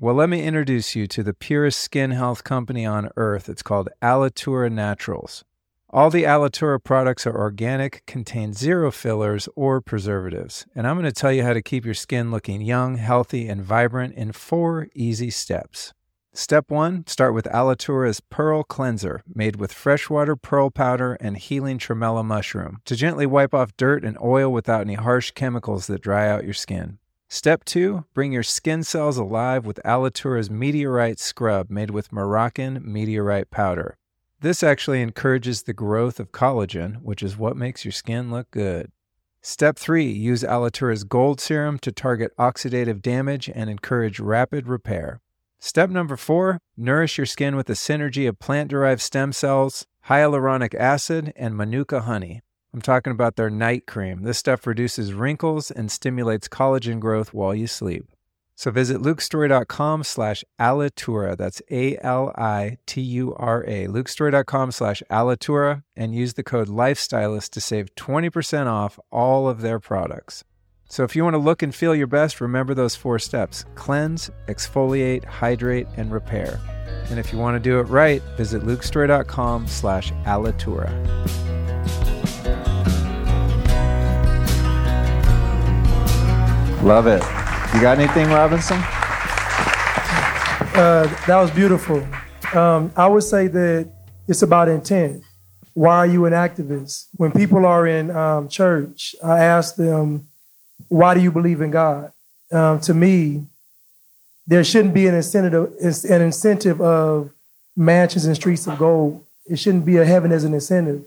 Well, let me introduce you to the purest skin health company on earth. It's called Alitura Naturals. All the Alitura products are organic, contain zero fillers or preservatives. And I'm going to tell you how to keep your skin looking young, healthy, and vibrant in four easy steps. Step one start with Alitura's Pearl Cleanser, made with freshwater pearl powder and healing tremella mushroom to gently wipe off dirt and oil without any harsh chemicals that dry out your skin. Step two, bring your skin cells alive with Alitura's Meteorite Scrub made with Moroccan meteorite powder. This actually encourages the growth of collagen, which is what makes your skin look good. Step three, use Alitura's Gold Serum to target oxidative damage and encourage rapid repair. Step number four, nourish your skin with the synergy of plant derived stem cells, hyaluronic acid, and manuka honey. I'm talking about their night cream. This stuff reduces wrinkles and stimulates collagen growth while you sleep. So visit lukestory.com slash alitura. That's A-L-I-T-U-R-A. lukestory.com slash alitura and use the code lifestylist to save 20% off all of their products. So if you want to look and feel your best, remember those four steps. Cleanse, exfoliate, hydrate, and repair. And if you want to do it right, visit lukestory.com slash alitura. Love it. You got anything, Robinson? Uh, that was beautiful. Um, I would say that it's about intent. Why are you an activist? When people are in um, church, I ask them, why do you believe in God? Um, to me, there shouldn't be an incentive, an incentive of mansions and streets of gold. It shouldn't be a heaven as an incentive.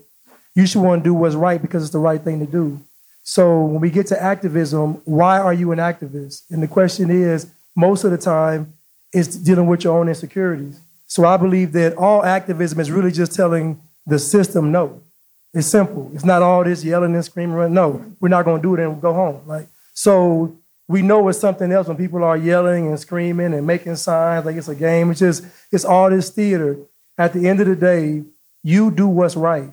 You should want to do what's right because it's the right thing to do. So when we get to activism, why are you an activist? And the question is, most of the time, it's dealing with your own insecurities. So I believe that all activism is really just telling the system no. It's simple. It's not all this yelling and screaming. No, we're not going to do it and go home. Like so, we know it's something else when people are yelling and screaming and making signs like it's a game. It's just it's all this theater. At the end of the day, you do what's right.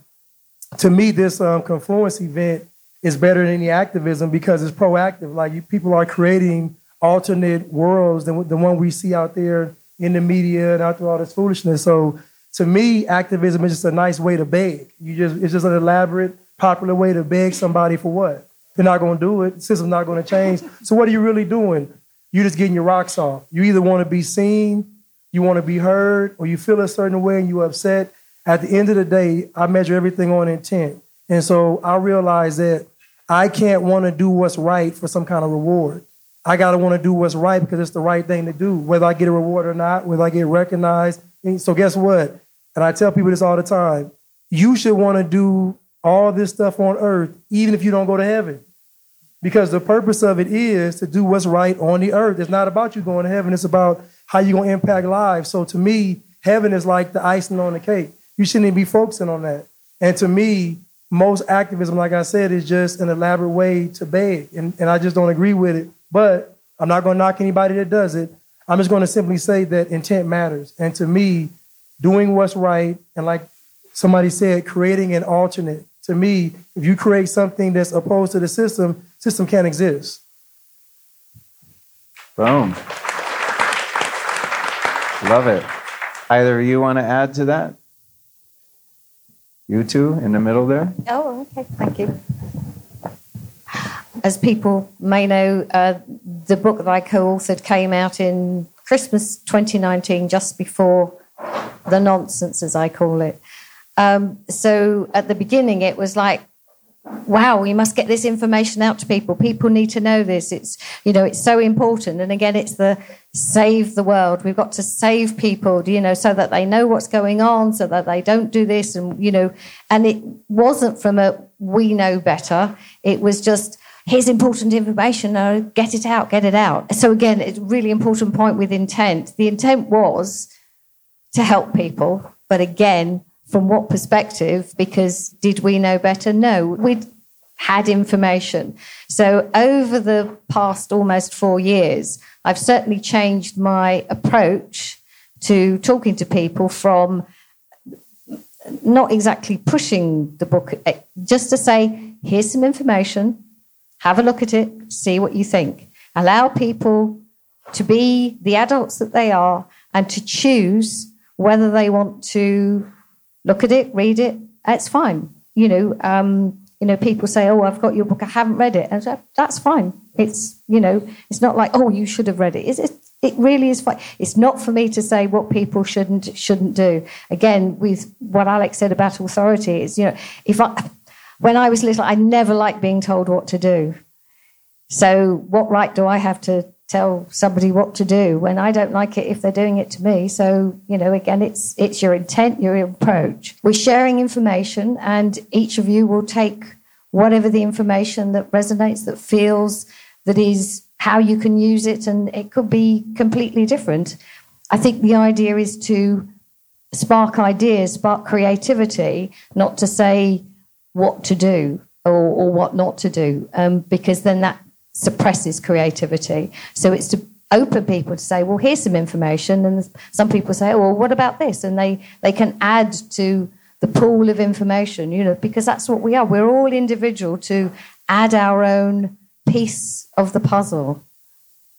To me, this um, confluence event is better than any activism because it's proactive. Like you, people are creating alternate worlds than the one we see out there in the media and out through all this foolishness. So to me, activism is just a nice way to beg. You just it's just an elaborate, popular way to beg somebody for what? They're not going to do it. The system's not going to change. So what are you really doing? You're just getting your rocks off. You either want to be seen, you want to be heard, or you feel a certain way and you're upset. At the end of the day, I measure everything on intent. And so I realize that I can't want to do what's right for some kind of reward. I got to want to do what's right because it's the right thing to do, whether I get a reward or not, whether I get recognized. So guess what? And I tell people this all the time. You should want to do all this stuff on earth, even if you don't go to heaven. Because the purpose of it is to do what's right on the earth. It's not about you going to heaven, it's about how you're going to impact lives. So to me, heaven is like the icing on the cake. You shouldn't even be focusing on that. And to me, most activism, like I said, is just an elaborate way to beg. And, and I just don't agree with it. But I'm not going to knock anybody that does it. I'm just going to simply say that intent matters. And to me, doing what's right, and like somebody said, creating an alternate. To me, if you create something that's opposed to the system, system can't exist. Boom. Love it. Either you want to add to that? You two in the middle there? Oh, okay. Thank you. As people may know, uh, the book that I co authored came out in Christmas 2019, just before the nonsense, as I call it. Um, so at the beginning, it was like, wow, we must get this information out to people. People need to know this. It's, you know, it's so important. And again, it's the save the world. We've got to save people, you know, so that they know what's going on, so that they don't do this. And, you know, and it wasn't from a we know better. It was just, here's important information. Get it out, get it out. So again, it's a really important point with intent. The intent was to help people, but again, from what perspective? Because did we know better? No, we'd had information. So over the past almost four years, I've certainly changed my approach to talking to people from not exactly pushing the book, eh, just to say, here's some information, have a look at it, see what you think. Allow people to be the adults that they are and to choose whether they want to look at it, read it. It's fine. You know, um, you know, people say, "Oh, I've got your book. I haven't read it," and that's fine. It's you know, it's not like, "Oh, you should have read it." It's, it, it really is fine. It's not for me to say what people shouldn't shouldn't do. Again, with what Alex said about authority, is you know, if I when I was little, I never liked being told what to do. So, what right do I have to tell somebody what to do when I don't like it if they're doing it to me. So, you know, again, it's it's your intent, your approach. We're sharing information and each of you will take whatever the information that resonates, that feels, that is how you can use it and it could be completely different. I think the idea is to spark ideas, spark creativity, not to say what to do or, or what not to do, um, because then that suppresses creativity. So it's to open people to say, well, here's some information. And some people say, oh, well, what about this? And they, they can add to the pool of information, you know, because that's what we are. We're all individual to add our own piece of the puzzle.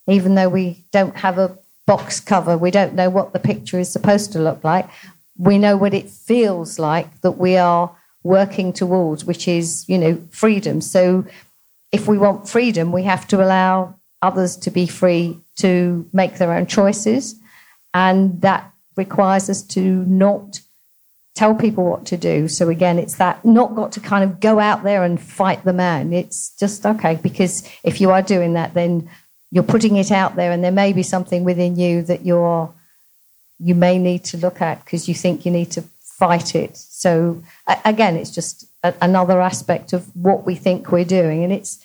Even though we don't have a box cover, we don't know what the picture is supposed to look like. We know what it feels like that we are working towards, which is, you know, freedom. So if we want freedom, we have to allow others to be free to make their own choices. And that requires us to not tell people what to do. So again, it's that not got to kind of go out there and fight the man. It's just okay, because if you are doing that, then you're putting it out there and there may be something within you that you're you may need to look at because you think you need to fight it. So again, it's just a, another aspect of what we think we're doing, and it's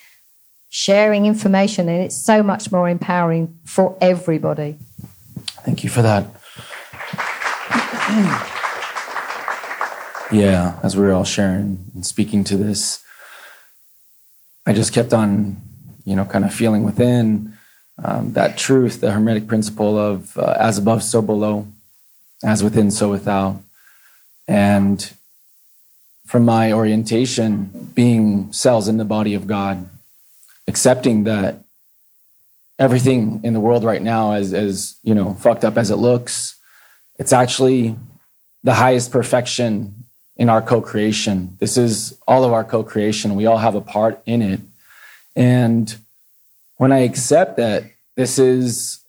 sharing information, and it's so much more empowering for everybody. Thank you for that. yeah, as we were all sharing and speaking to this, I just kept on, you know, kind of feeling within um, that truth, the Hermetic principle of uh, as above, so below, as within, so without. And from my orientation, being cells in the body of God, accepting that everything in the world right now, as, as you know, fucked up as it looks, it's actually the highest perfection in our co-creation. This is all of our co-creation. We all have a part in it. And when I accept that this is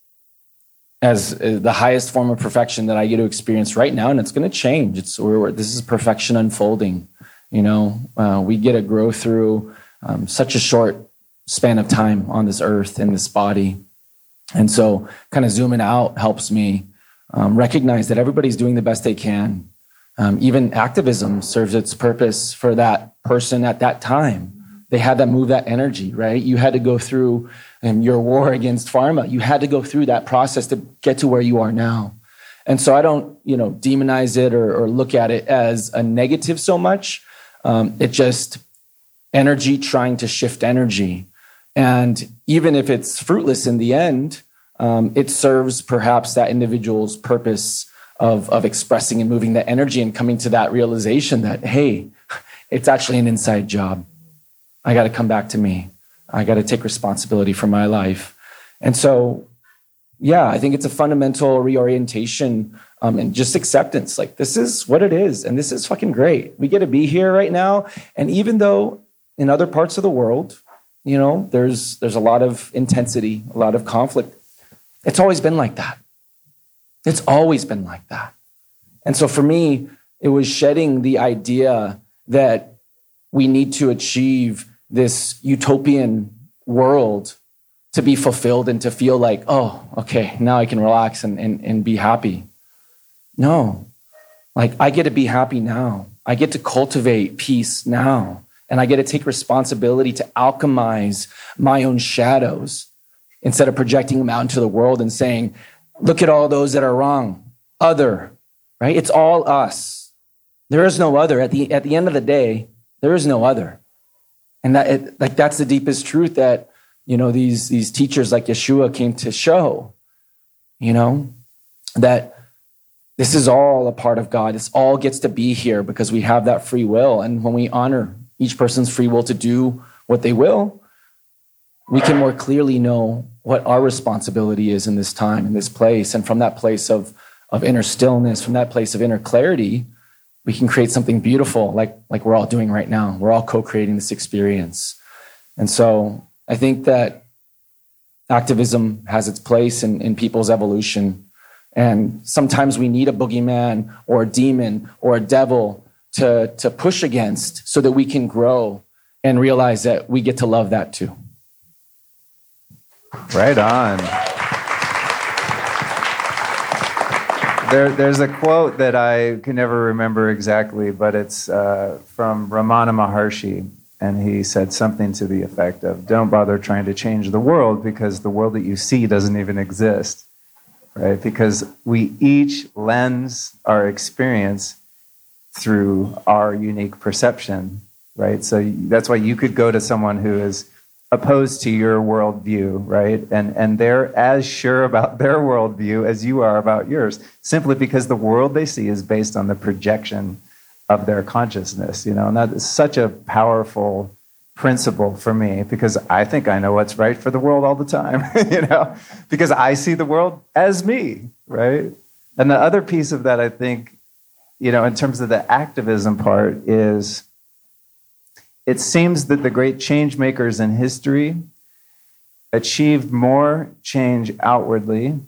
as the highest form of perfection that I get to experience right now, and it's going to change. It's we're, this is perfection unfolding. You know, uh, we get to grow through um, such a short span of time on this earth in this body, and so kind of zooming out helps me um, recognize that everybody's doing the best they can. Um, even activism serves its purpose for that person at that time. They had to move that energy, right? You had to go through and your war against pharma. You had to go through that process to get to where you are now. And so I don't, you know, demonize it or, or look at it as a negative so much. Um, it just energy trying to shift energy. And even if it's fruitless in the end, um, it serves perhaps that individual's purpose of, of expressing and moving that energy and coming to that realization that, hey, it's actually an inside job. I got to come back to me. I got to take responsibility for my life. And so yeah, I think it's a fundamental reorientation um, and just acceptance. Like, this is what it is, and this is fucking great. We get to be here right now. And even though in other parts of the world, you know, there's there's a lot of intensity, a lot of conflict. It's always been like that. It's always been like that. And so for me, it was shedding the idea that we need to achieve this utopian world to be fulfilled and to feel like, oh, okay, now I can relax and, and, and be happy. No, like I get to be happy now. I get to cultivate peace now. And I get to take responsibility to alchemize my own shadows instead of projecting them out into the world and saying, look at all those that are wrong. Other, right? It's all us. There is no other. At the, at the end of the day, there is no other. And that, it, like, that's the deepest truth that you know, these, these teachers like Yeshua came to show, you know, that this is all a part of God. This all gets to be here because we have that free will. And when we honor each person's free will to do what they will, we can more clearly know what our responsibility is in this time, in this place. And from that place of, of inner stillness, from that place of inner clarity, we can create something beautiful like, like we're all doing right now. We're all co creating this experience. And so I think that activism has its place in, in people's evolution. And sometimes we need a boogeyman or a demon or a devil to, to push against so that we can grow and realize that we get to love that too. Right on. There, there's a quote that I can never remember exactly, but it's uh, from Ramana Maharshi and he said something to the effect of don't bother trying to change the world because the world that you see doesn't even exist right? Because we each lens our experience through our unique perception right? So that's why you could go to someone who is opposed to your worldview right? And and they're as sure about their worldview as you are about yours simply because the world they see is based on the projection of their consciousness, you know, and that is such a powerful principle for me because I think I know what's right for the world all the time, you know, because I see the world as me, right? And the other piece of that, I think, you know, in terms of the activism part, is it seems that the great change makers in history achieved more change outwardly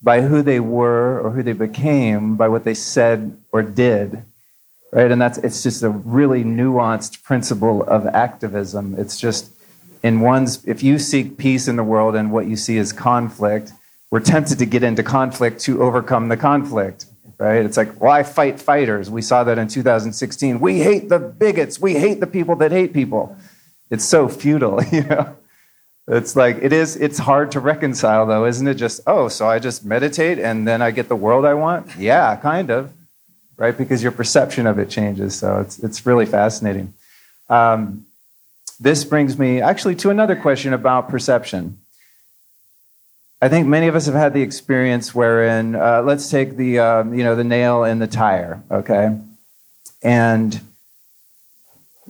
by who they were or who they became by what they said or did right? And that's it's just a really nuanced principle of activism. It's just in one's if you seek peace in the world and what you see is conflict, we're tempted to get into conflict to overcome the conflict, right? It's like, well, fight fighters. We saw that in 2016. We hate the bigots. We hate the people that hate people. It's so futile, you know. It's like it is. It's hard to reconcile, though, isn't it? Just oh, so I just meditate and then I get the world I want. Yeah, kind of right? Because your perception of it changes. So it's, it's really fascinating. Um, this brings me actually to another question about perception. I think many of us have had the experience wherein, uh, let's take the, um, you know, the nail in the tire, okay? And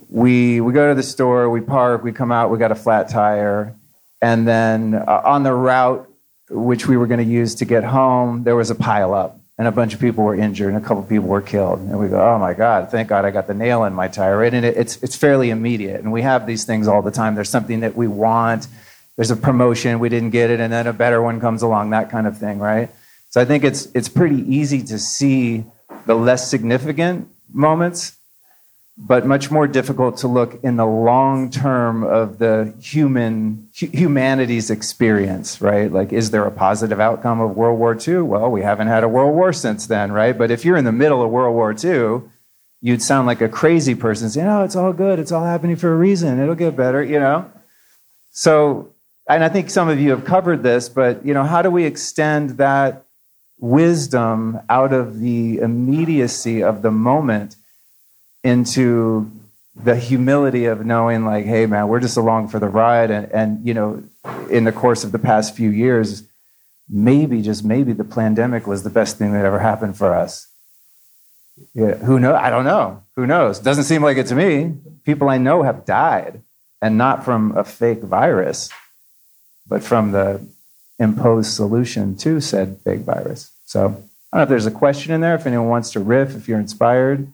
we, we go to the store, we park, we come out, we got a flat tire. And then uh, on the route, which we were going to use to get home, there was a pile up and a bunch of people were injured and a couple people were killed. And we go, oh my God, thank God I got the nail in my tire. And it, it's, it's fairly immediate. And we have these things all the time. There's something that we want, there's a promotion, we didn't get it, and then a better one comes along, that kind of thing, right? So I think it's, it's pretty easy to see the less significant moments but much more difficult to look in the long term of the human humanity's experience right? Like is there a positive outcome of world war ii well we haven't had a world war since then right? But if you're in the middle of world war ii you'd sound like a crazy person saying oh it's all good. It's all happening for a reason. It'll get better you know? So and i think some of you have covered this but you know how do we extend that wisdom out of the immediacy of the moment into the humility of knowing like hey man we're just along for the ride. And, and you know in the course of the past few years maybe just maybe the pandemic was the best thing that ever happened for us. Yeah, who knows i don't know. Who knows? Doesn't seem like it to me. People i know have died and not from a fake virus but from the imposed solution to said fake virus. So I don't know if there's a question in there. If anyone wants to riff, if you're inspired,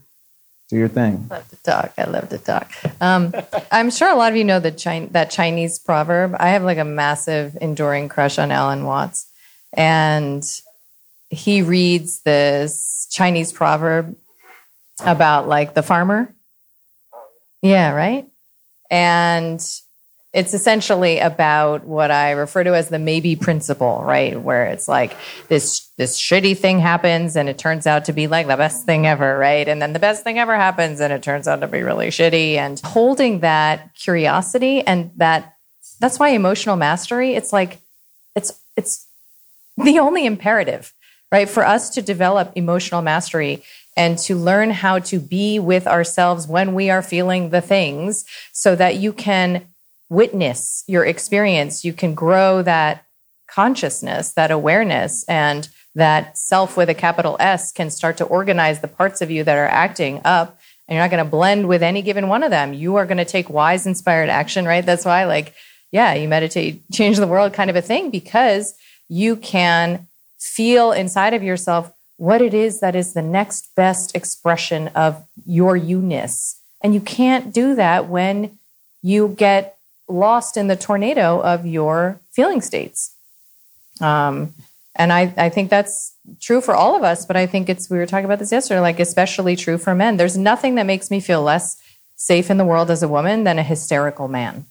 do your thing. love to talk. I love to talk. Um, I'm sure a lot of you know the Chin- that Chinese proverb. I have like a massive, enduring crush on Alan Watts, and he reads this Chinese proverb about like the farmer. Yeah, right. And it's essentially about what I refer to as the maybe principle, right? Where it's like this this shitty thing happens and it turns out to be like the best thing ever, right? And then the best thing ever happens and it turns out to be really shitty. And holding that curiosity and that that's why emotional mastery, it's like it's it's the only imperative, right? For us to develop emotional mastery and to learn how to be with ourselves when we are feeling the things so that you can witness your experience, you can grow that consciousness, that awareness, and that self with a capital S can start to organize the parts of you that are acting up. And you're not going to blend with any given one of them. You are going to take wise, inspired action, right? That's why, like, yeah, you meditate, change the world kind of a thing because you can feel inside of yourself what it is that is the next best expression of your you-ness. And you can't do that when you get lost in the tornado of your feeling states. Um, and I, I think that's true for all of us, but I think it's, we were talking about this yesterday, like especially true for men. There's nothing that makes me feel less safe in the world as a woman than a hysterical man.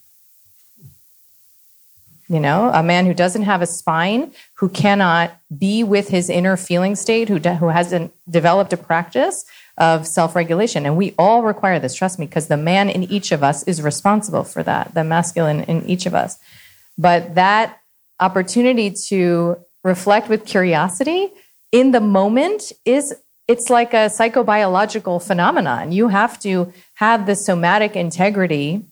You know, a man who doesn't have a spine, who cannot be with his inner feeling state, who, de- who hasn't developed a practice of self regulation. And we all require this, trust me, because the man in each of us is responsible for that, the masculine in each of us. But that opportunity to reflect with curiosity in the moment is it's like a psychobiological phenomenon. You have to have the somatic integrity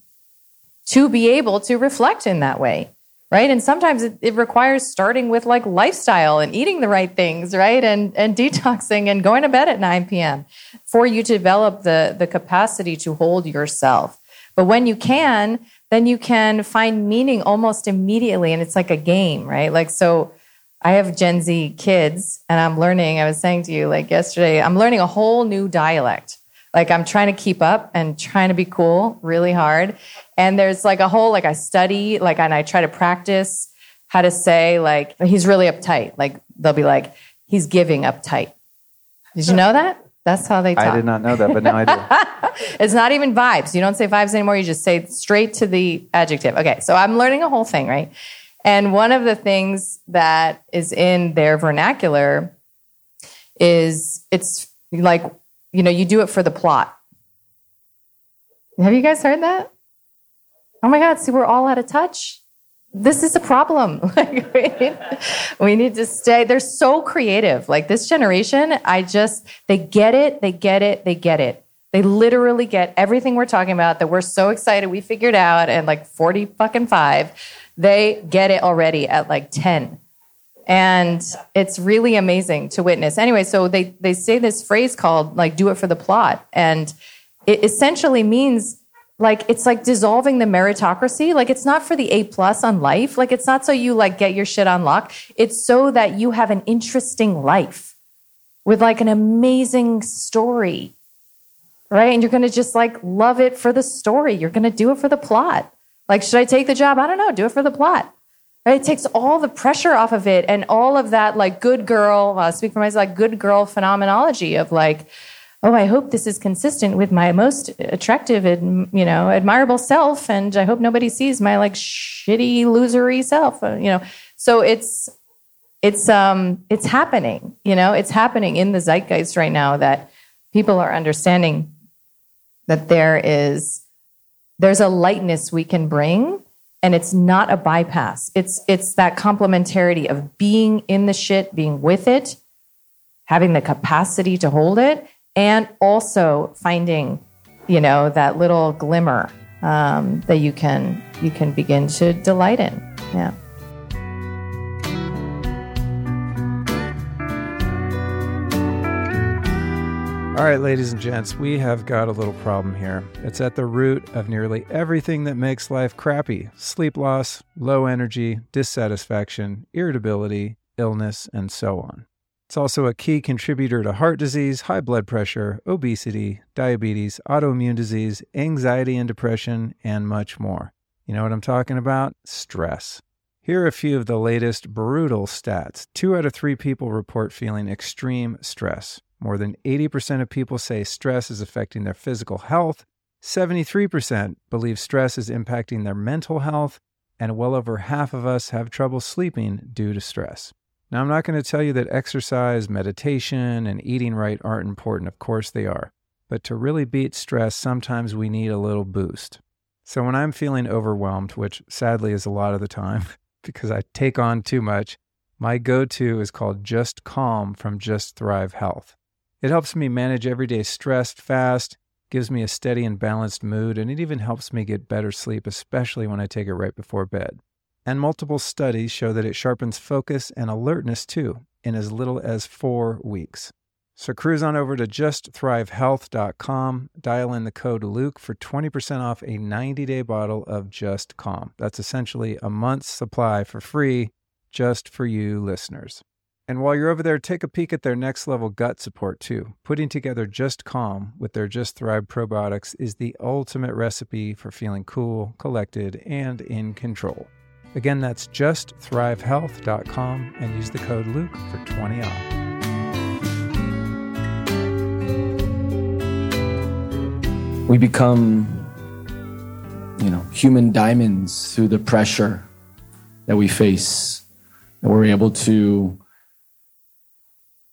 to be able to reflect in that way right? And sometimes it, it, requires starting with like lifestyle and eating the right things right? And and detoxing and going to bed at 9 p.m for you to develop the the capacity to hold yourself. But when you can then you can find meaning almost immediately and it's like a game right? Like so i have gen z kids and i'm learning i was saying to you like yesterday i'm learning a whole new dialect. Like i'm trying to keep up and trying to be cool really hard and there's like a whole like I study like and I try to practice how to say like he's really uptight. Like they'll be like he's giving uptight. Did you know that? That's how they talk. I did not know that, but now I do. it's not even vibes. You don't say vibes anymore. You just say straight to the adjective. Okay, so I'm learning a whole thing, right? And one of the things that is in their vernacular is it's like, you know, you do it for the plot. Have you guys heard that? Oh my God, see, we're all out of touch. This is a problem. like, we, need, we need to stay. They're so creative. Like this generation, I just, they get it, they get it, they get it. They literally get everything we're talking about that we're so excited we figured out and like 40 fucking five. They get it already at like 10 and it's really amazing to witness anyway so they they say this phrase called like do it for the plot and it essentially means like it's like dissolving the meritocracy. Like it's not for the a plus on life. Like it's not so you like get your shit on lock. It's so that you have an interesting life with like an amazing story right? And you're gonna just like love it for the story. You're gonna do it for the plot. Like should i take the job? I don't know. Do it for the plot right? It takes all the pressure off of it and all of that like good girl uh, speak for myself like good girl phenomenology of like oh, I hope this is consistent with my most attractive and you know admirable self, and I hope nobody sees my like shitty losery self. Uh, you know, so it's it's um it's happening. You know, it's happening in the zeitgeist right now that people are understanding that there is there's a lightness we can bring and it's not a bypass it's it's that complementarity of being in the shit being with it having the capacity to hold it and also finding, you know, that little glimmer um, that you can you can begin to delight in. Yeah. All right, ladies and gents, we have got a little problem here. It's at the root of nearly everything that makes life crappy sleep loss, low energy, dissatisfaction, irritability, illness, and so on. It's also a key contributor to heart disease, high blood pressure, obesity, diabetes, autoimmune disease, anxiety and depression, and much more. You know what I'm talking about? Stress. Here are a few of the latest brutal stats. Two out of three people report feeling extreme stress. More than 80% of people say stress is affecting their physical health. 73% believe stress is impacting their mental health. And well over half of us have trouble sleeping due to stress. Now, I'm not going to tell you that exercise, meditation, and eating right aren't important. Of course, they are. But to really beat stress, sometimes we need a little boost. So when I'm feeling overwhelmed, which sadly is a lot of the time because I take on too much, my go to is called Just Calm from Just Thrive Health. It helps me manage everyday stress fast, gives me a steady and balanced mood, and it even helps me get better sleep, especially when I take it right before bed. And multiple studies show that it sharpens focus and alertness too in as little as four weeks. So cruise on over to justthrivehealth.com, dial in the code Luke for 20% off a 90 day bottle of Just Calm. That's essentially a month's supply for free just for you listeners. And while you're over there, take a peek at their next level gut support too. Putting together Just Calm with their Just Thrive probiotics is the ultimate recipe for feeling cool, collected, and in control. Again, that's justthrivehealth.com and use the code Luke for 20 off. We become, you know, human diamonds through the pressure that we face. And we're able to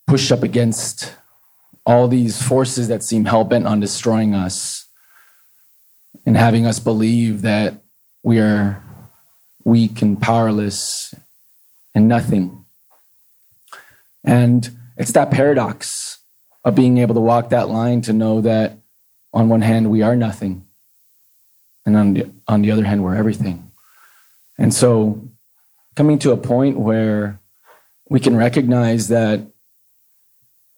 push up against all these forces that seem hell bent on destroying us and having us believe that we are weak and powerless and nothing. And it's that paradox of being able to walk that line to know that on one hand we are nothing and on the, on the other hand we're everything. And so coming to a point where we can recognize that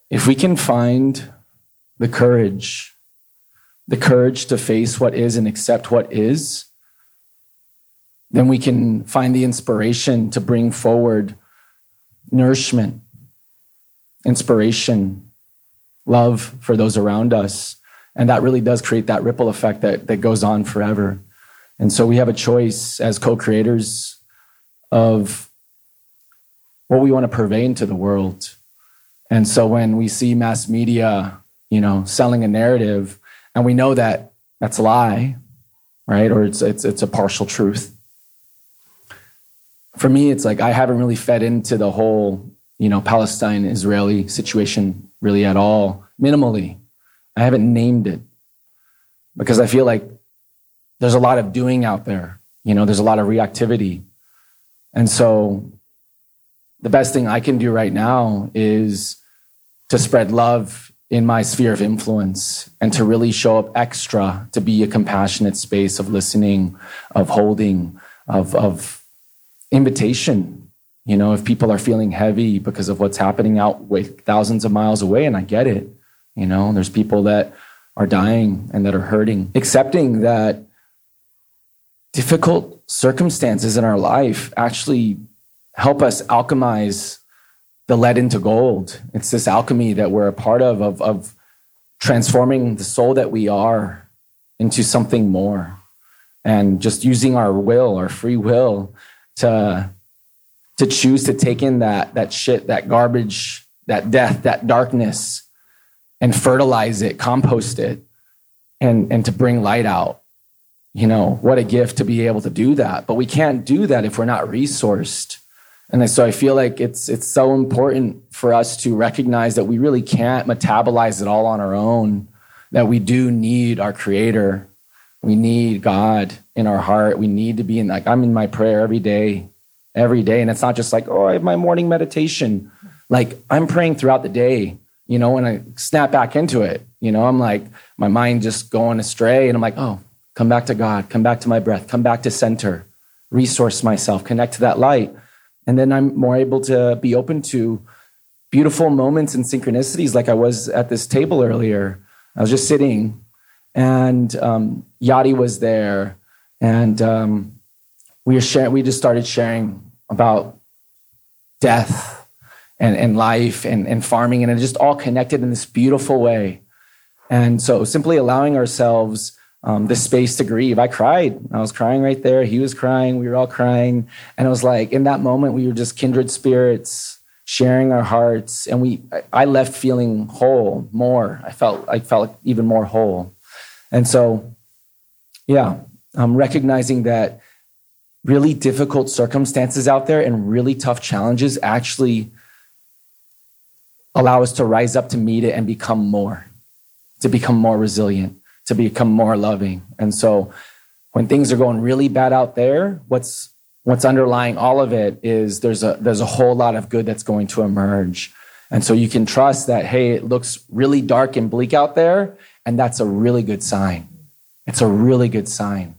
if we can find the courage, the courage to face what is and accept what is, then we can find the inspiration to bring forward nourishment, inspiration, love for those around us. And that really does create that ripple effect that, that goes on forever. And so we have a choice as co creators of what we want to purvey into the world. And so when we see mass media, you know, selling a narrative, and we know that that's a lie, right? Or it's it's it's a partial truth. For me, it's like I haven't really fed into the whole, you know, Palestine Israeli situation really at all, minimally. I haven't named it because I feel like there's a lot of doing out there. You know, there's a lot of reactivity. And so the best thing I can do right now is to spread love in my sphere of influence and to really show up extra to be a compassionate space of listening, of holding, of, of invitation. You know, if people are feeling heavy because of what's happening out with thousands of miles away, and I get it, you know, there's people that are dying and that are hurting, accepting that difficult circumstances in our life actually help us alchemize the lead into gold. It's this alchemy that we're a part of, of, of transforming the soul that we are into something more and just using our will, our free will to, to choose to take in that, that shit, that garbage, that death, that darkness and fertilize it, compost it and, and to bring light out. You know, what a gift to be able to do that. But we can't do that if we're not resourced and so I feel like it's it's so important for us to recognize that we really can't metabolize it all on our own. That we do need our Creator. We need God in our heart. We need to be in like I'm in my prayer every day, every day, and it's not just like oh I have my morning meditation. Like I'm praying throughout the day. You know, when I snap back into it, you know, I'm like my mind just going astray, and I'm like oh come back to God, come back to my breath, come back to center, resource myself, connect to that light and then I'm more able to be open to beautiful moments and synchronicities, like I was at this table earlier. I was just sitting, and um, Yadi was there, and um, we were sharing. We just started sharing about death and, and life and, and farming, and it just all connected in this beautiful way. And so, simply allowing ourselves um, this space to grieve. I cried. I was crying right there. He was crying. We were all crying. And it was like, in that moment, we were just kindred spirits sharing our hearts. And we, I left feeling whole more. I felt, I felt even more whole. And so, yeah, I'm recognizing that really difficult circumstances out there and really tough challenges actually allow us to rise up to meet it and become more, to become more resilient to become more loving. And so when things are going really bad out there, what's what's underlying all of it is there's a there's a whole lot of good that's going to emerge. And so you can trust that hey, it looks really dark and bleak out there, and that's a really good sign. It's a really good sign.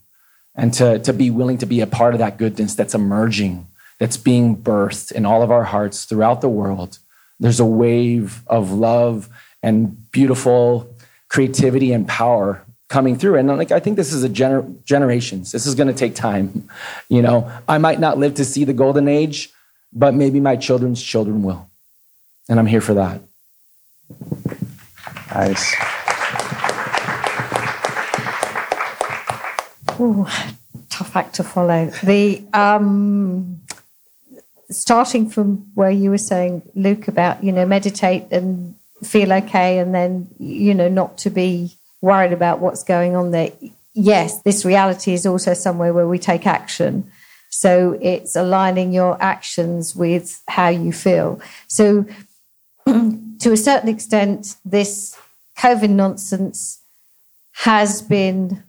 And to, to be willing to be a part of that goodness that's emerging, that's being birthed in all of our hearts throughout the world. There's a wave of love and beautiful creativity and power coming through. And like I think this is a gener- generations. This is going to take time. You know, I might not live to see the golden age, but maybe my children's children will. And I'm here for that. Nice. Ooh, tough act to follow. The um, starting from where you were saying, Luke, about you know meditate and feel okay and then, you know, not to be worried about what's going on there. Yes, this reality is also somewhere where we take action. So it's aligning your actions with how you feel. So, to a certain extent, this COVID nonsense has been,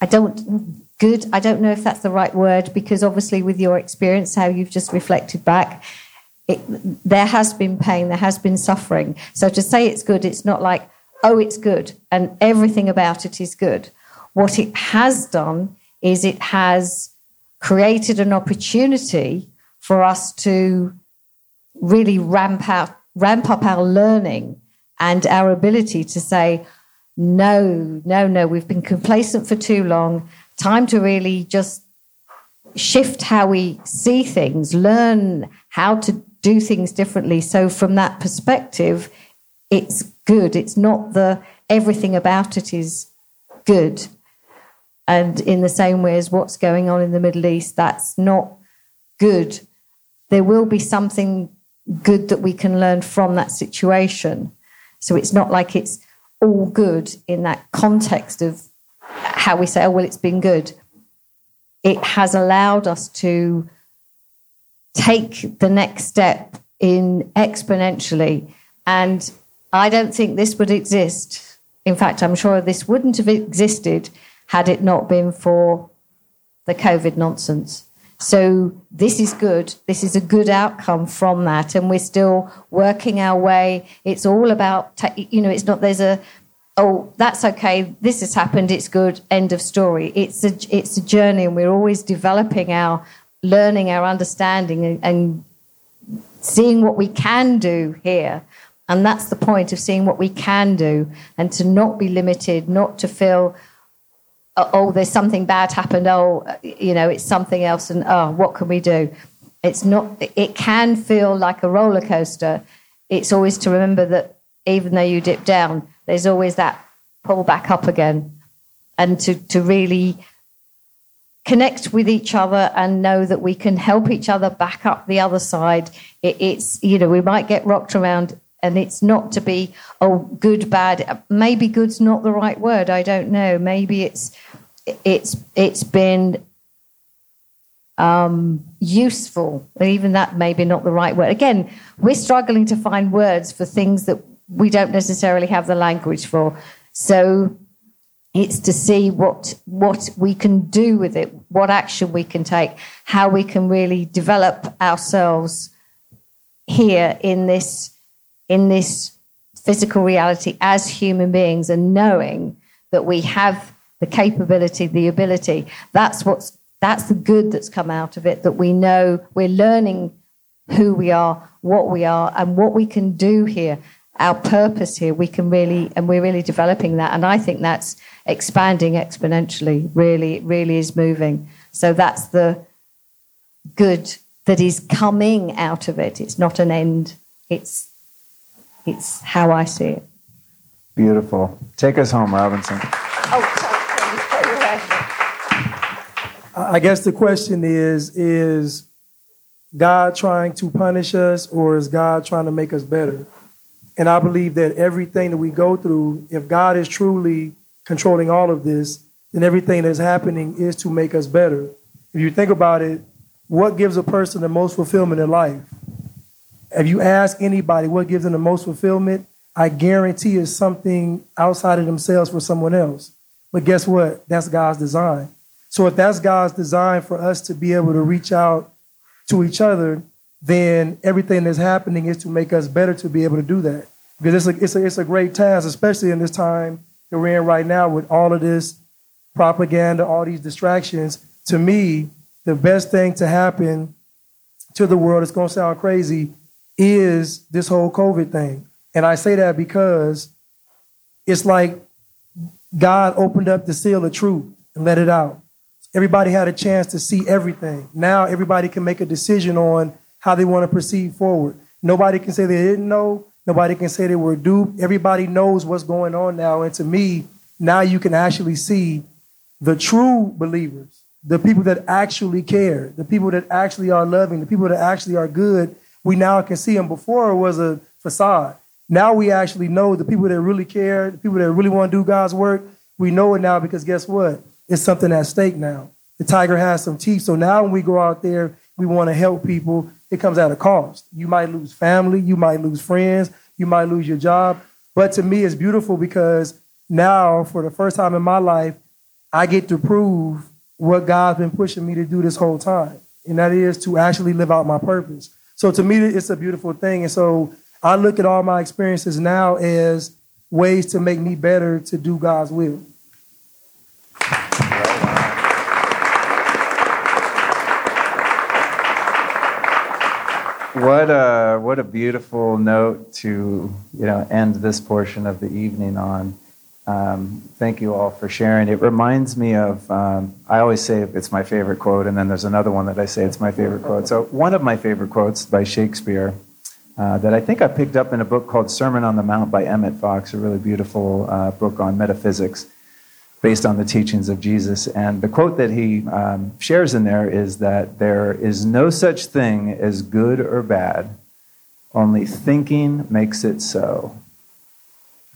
I don't, good. I don't know if that's the right word because obviously, with your experience, how you've just reflected back, it, there has been pain, there has been suffering. So to say it's good, it's not like, oh, it's good and everything about it is good. What it has done is it has created an opportunity for us to really ramp out, ramp up our learning and our ability to say, no, no, no, we've been complacent for too long. Time to really just shift how we see things, learn how to do things differently. So from that perspective, it's good. It's not the everything about it is good. And in the same way as what's going on in the Middle East, that's not good. There will be something good that we can learn from that situation. So it's not like it's all good in that context of how we say, oh, well, it's been good. It has allowed us to take the next step in exponentially. And I don't think this would exist. In fact, I'm sure this wouldn't have existed had it not been for the COVID nonsense. So this is good. This is a good outcome from that, and we're still working our way. It's all about, you know, it's not there's a, oh, that's okay. This has happened. It's good. End of story. It's a it's a journey, and we're always developing our learning our understanding and, and seeing what we can do here. And that's the point of seeing what we can do and to not be limited, not to feel, oh, oh, there's something bad happened. Oh, you know, it's something else. And oh, what can we do? It's not, it can feel like a roller coaster. It's always to remember that even though you dip down, there's always that pull back up again. And to, to really connect with each other and know that we can help each other back up the other side. It, it's, you know, we might get rocked around and it's not to be, oh, good, bad. Maybe good's not the right word. I don't know. Maybe it's, it's, it's been um, useful. Even that maybe not the right word. Again, we're struggling to find words for things that we don't necessarily have the language for. So it's to see what what we can do with it, what action we can take, how we can really develop ourselves here in this in this physical reality as human beings, and knowing that we have the capability, the ability. That's what's that's the good that's come out of it. That we know we're learning who we are, what we are, and what we can do here. Our purpose here, we can really, and we're really developing that. And I think that's expanding exponentially. Really, really is moving. So that's the good that is coming out of it. It's not an end. It's it's how I see it. Beautiful. Take us home, Robinson. Oh, I guess the question is is God trying to punish us or is God trying to make us better? And I believe that everything that we go through, if God is truly controlling all of this, then everything that's happening is to make us better. If you think about it, what gives a person the most fulfillment in life? If you ask anybody what gives them the most fulfillment, I guarantee it's something outside of themselves for someone else. But guess what? That's God's design. So if that's God's design for us to be able to reach out to each other, then everything that's happening is to make us better to be able to do that. Because it's a, it's a, it's a great task, especially in this time that we're in right now with all of this propaganda, all these distractions. To me, the best thing to happen to the world, it's going to sound crazy, is this whole COVID thing. And I say that because it's like God opened up the seal of truth and let it out. Everybody had a chance to see everything. Now everybody can make a decision on how they want to proceed forward. Nobody can say they didn't know. Nobody can say they were duped. Everybody knows what's going on now. And to me, now you can actually see the true believers, the people that actually care, the people that actually are loving, the people that actually are good. We now can see them. Before it was a facade. Now we actually know the people that really care, the people that really want to do God's work. We know it now because guess what? It's something at stake now. The tiger has some teeth. So now when we go out there, we want to help people. It comes at a cost. You might lose family, you might lose friends, you might lose your job. But to me, it's beautiful because now, for the first time in my life, I get to prove what God's been pushing me to do this whole time, and that is to actually live out my purpose. So to me, it's a beautiful thing. And so I look at all my experiences now as ways to make me better to do God's will. What a what a beautiful note to you know end this portion of the evening on. Um, thank you all for sharing. It reminds me of um, I always say it's my favorite quote, and then there's another one that I say it's my favorite quote. So one of my favorite quotes by Shakespeare uh, that I think I picked up in a book called Sermon on the Mount by Emmett Fox, a really beautiful uh, book on metaphysics based on the teachings of Jesus. And the quote that he um, shares in there is that there is no such thing as good or bad, only thinking makes it so.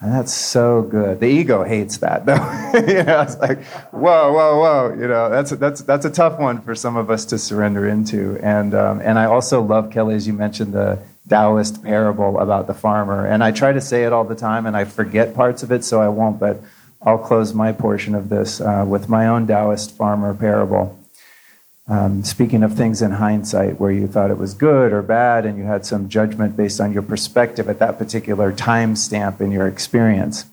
And that's so good. The ego hates that, though. you know, it's like, whoa, whoa, whoa. You know, that's that's that's a tough one for some of us to surrender into. And um, and I also love Kelly, as you mentioned, the Taoist parable about the farmer. And I try to say it all the time, and I forget parts of it, so I won't. But I'll close my portion of this uh, with my own Taoist farmer parable. Um, speaking of things in hindsight where you thought it was good or bad and you had some judgment based on your perspective at that particular time stamp in your experience.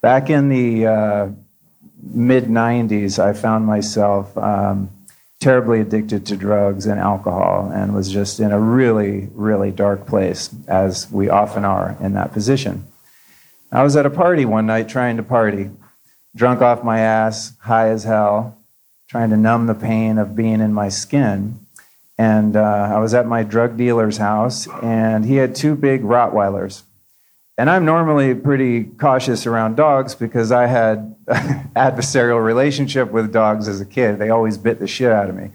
Back in the uh, mid 90s, I found myself um, terribly addicted to drugs and alcohol and was just in a really, really dark place, as we often are in that position. I was at a party one night trying to party, drunk off my ass, high as hell, trying to numb the pain of being in my skin. And uh, I was at my drug dealer's house, and he had two big Rottweilers. And I'm normally pretty cautious around dogs because I had adversarial relationship with dogs as a kid. They always bit the shit out of me.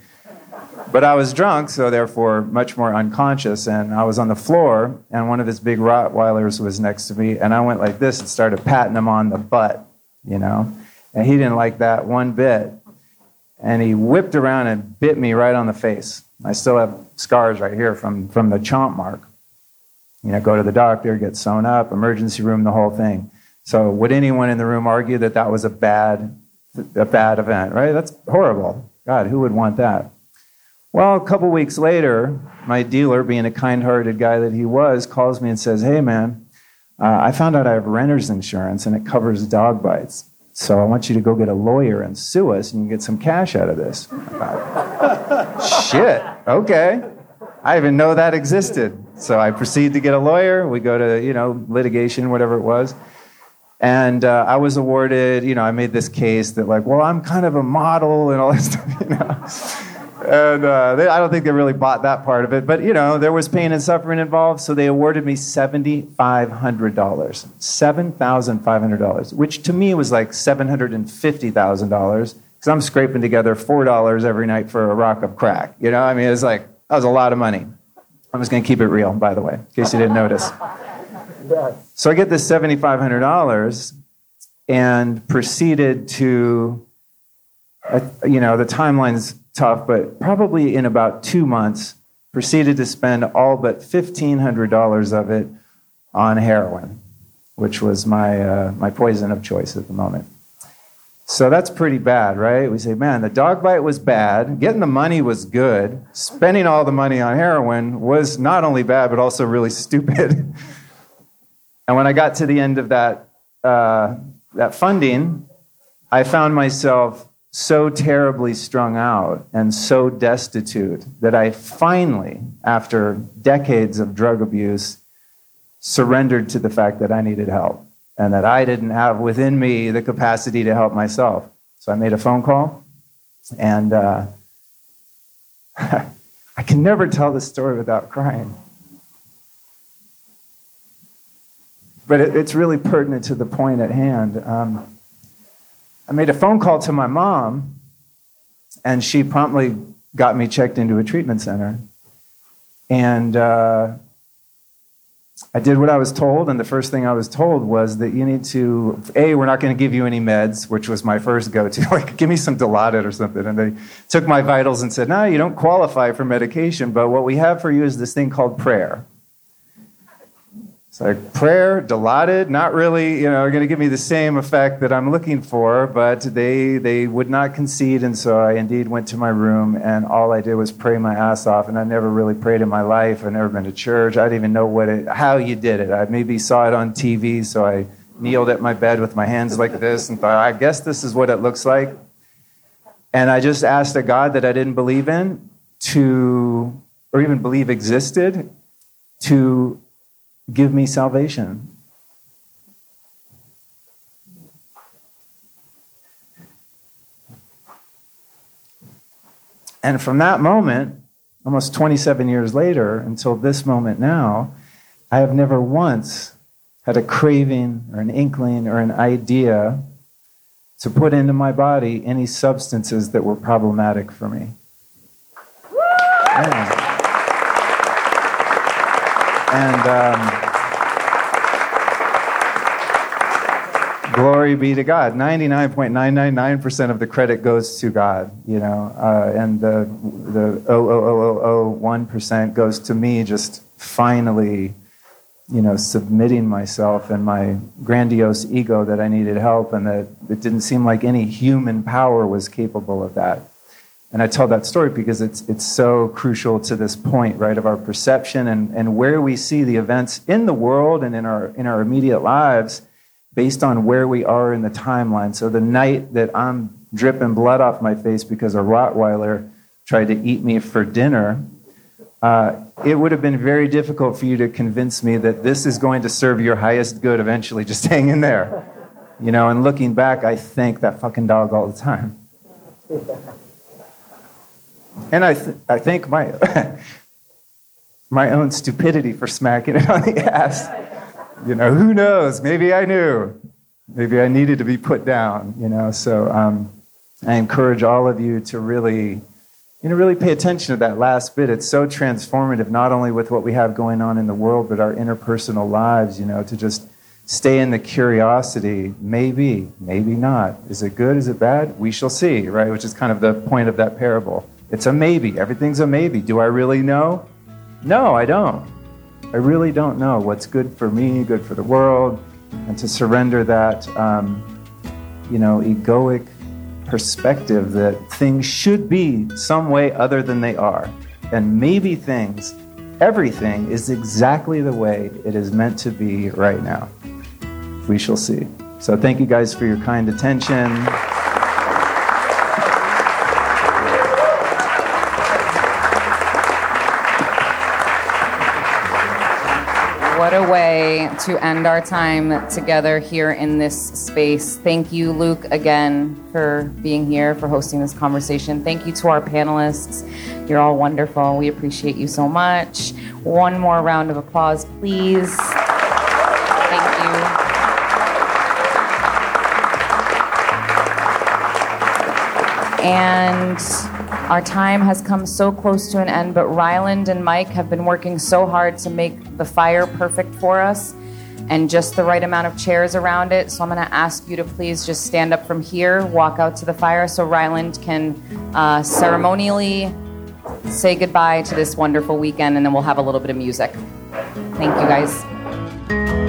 But I was drunk, so therefore much more unconscious. And I was on the floor, and one of his big Rottweilers was next to me. And I went like this and started patting him on the butt, you know? And he didn't like that one bit. And he whipped around and bit me right on the face. I still have scars right here from, from the chomp mark. You know, go to the doctor, get sewn up, emergency room, the whole thing. So, would anyone in the room argue that that was a bad, a bad event, right? That's horrible. God, who would want that? Well, a couple weeks later, my dealer, being a kind hearted guy that he was, calls me and says, Hey, man, uh, I found out I have renter's insurance and it covers dog bites. So I want you to go get a lawyer and sue us and you get some cash out of this. Shit, okay. I even know that existed. So I proceed to get a lawyer. We go to, you know, litigation, whatever it was. And uh, I was awarded, you know, I made this case that, like, well, I'm kind of a model and all this stuff, you know. And uh, they, I don't think they really bought that part of it. But, you know, there was pain and suffering involved. So they awarded me $7,500. $7,500, which to me was like $750,000 because I'm scraping together $4 every night for a rock of crack. You know, I mean, it's like, that was a lot of money. I'm just going to keep it real, by the way, in case you didn't notice. So I get this $7,500 and proceeded to, uh, you know, the timeline's tough, but probably in about two months, proceeded to spend all but $1,500 of it on heroin, which was my, uh, my poison of choice at the moment. So that's pretty bad, right? We say, man, the dog bite was bad. Getting the money was good. Spending all the money on heroin was not only bad, but also really stupid. and when I got to the end of that, uh, that funding, I found myself so terribly strung out and so destitute that I finally, after decades of drug abuse, surrendered to the fact that I needed help and that I didn't have within me the capacity to help myself. So I made a phone call, and uh, I can never tell this story without crying. But it, it's really pertinent to the point at hand. Um, I made a phone call to my mom, and she promptly got me checked into a treatment center. And uh, I did what I was told, and the first thing I was told was that you need to, A, we're not going to give you any meds, which was my first go to. Like, give me some Dilaudid or something. And they took my vitals and said, no, you don't qualify for medication, but what we have for you is this thing called prayer. Like prayer, Dilaudid, not really, you know, going to give me the same effect that I'm looking for, but they, they would not concede. And so I indeed went to my room and all I did was pray my ass off. And I never really prayed in my life. I've never been to church. I didn't even know what it, how you did it. I maybe saw it on TV. So I kneeled at my bed with my hands like this and thought, I guess this is what it looks like. And I just asked a God that I didn't believe in to, or even believe existed, to give me salvation. And from that moment, almost 27 years later, until this moment now, I have never once had a craving or an inkling or an idea to put into my body any substances that were problematic for me. Yeah. And um, glory be to God. 99.999% of the credit goes to God, you know, uh, and the, the 0.00001% goes to me just finally, you know, submitting myself and my grandiose ego that I needed help and that it didn't seem like any human power was capable of that. And I tell that story because it's, it's so crucial to this point, right, of our perception and, and where we see the events in the world and in our, in our immediate lives based on where we are in the timeline. So the night that I'm dripping blood off my face because a Rottweiler tried to eat me for dinner, uh, it would have been very difficult for you to convince me that this is going to serve your highest good eventually. Just hang in there. You know, and looking back, I thank that fucking dog all the time. And I, th- I think my, my own stupidity for smacking it on the ass. You know, who knows? Maybe I knew. Maybe I needed to be put down, you know. So um, I encourage all of you to really, you know, really pay attention to that last bit. It's so transformative, not only with what we have going on in the world, but our interpersonal lives, you know, to just stay in the curiosity. Maybe, maybe not. Is it good? Is it bad? We shall see, right? Which is kind of the point of that parable. It's a maybe. Everything's a maybe. Do I really know? No, I don't. I really don't know what's good for me, good for the world, and to surrender that, um, you know, egoic perspective that things should be some way other than they are. And maybe things, everything is exactly the way it is meant to be right now. We shall see. So thank you guys for your kind attention. What a way to end our time together here in this space. Thank you, Luke, again for being here, for hosting this conversation. Thank you to our panelists. You're all wonderful. We appreciate you so much. One more round of applause, please. Thank you. And our time has come so close to an end, but Ryland and Mike have been working so hard to make the fire perfect for us and just the right amount of chairs around it. So I'm going to ask you to please just stand up from here, walk out to the fire so Ryland can uh, ceremonially say goodbye to this wonderful weekend, and then we'll have a little bit of music. Thank you, guys.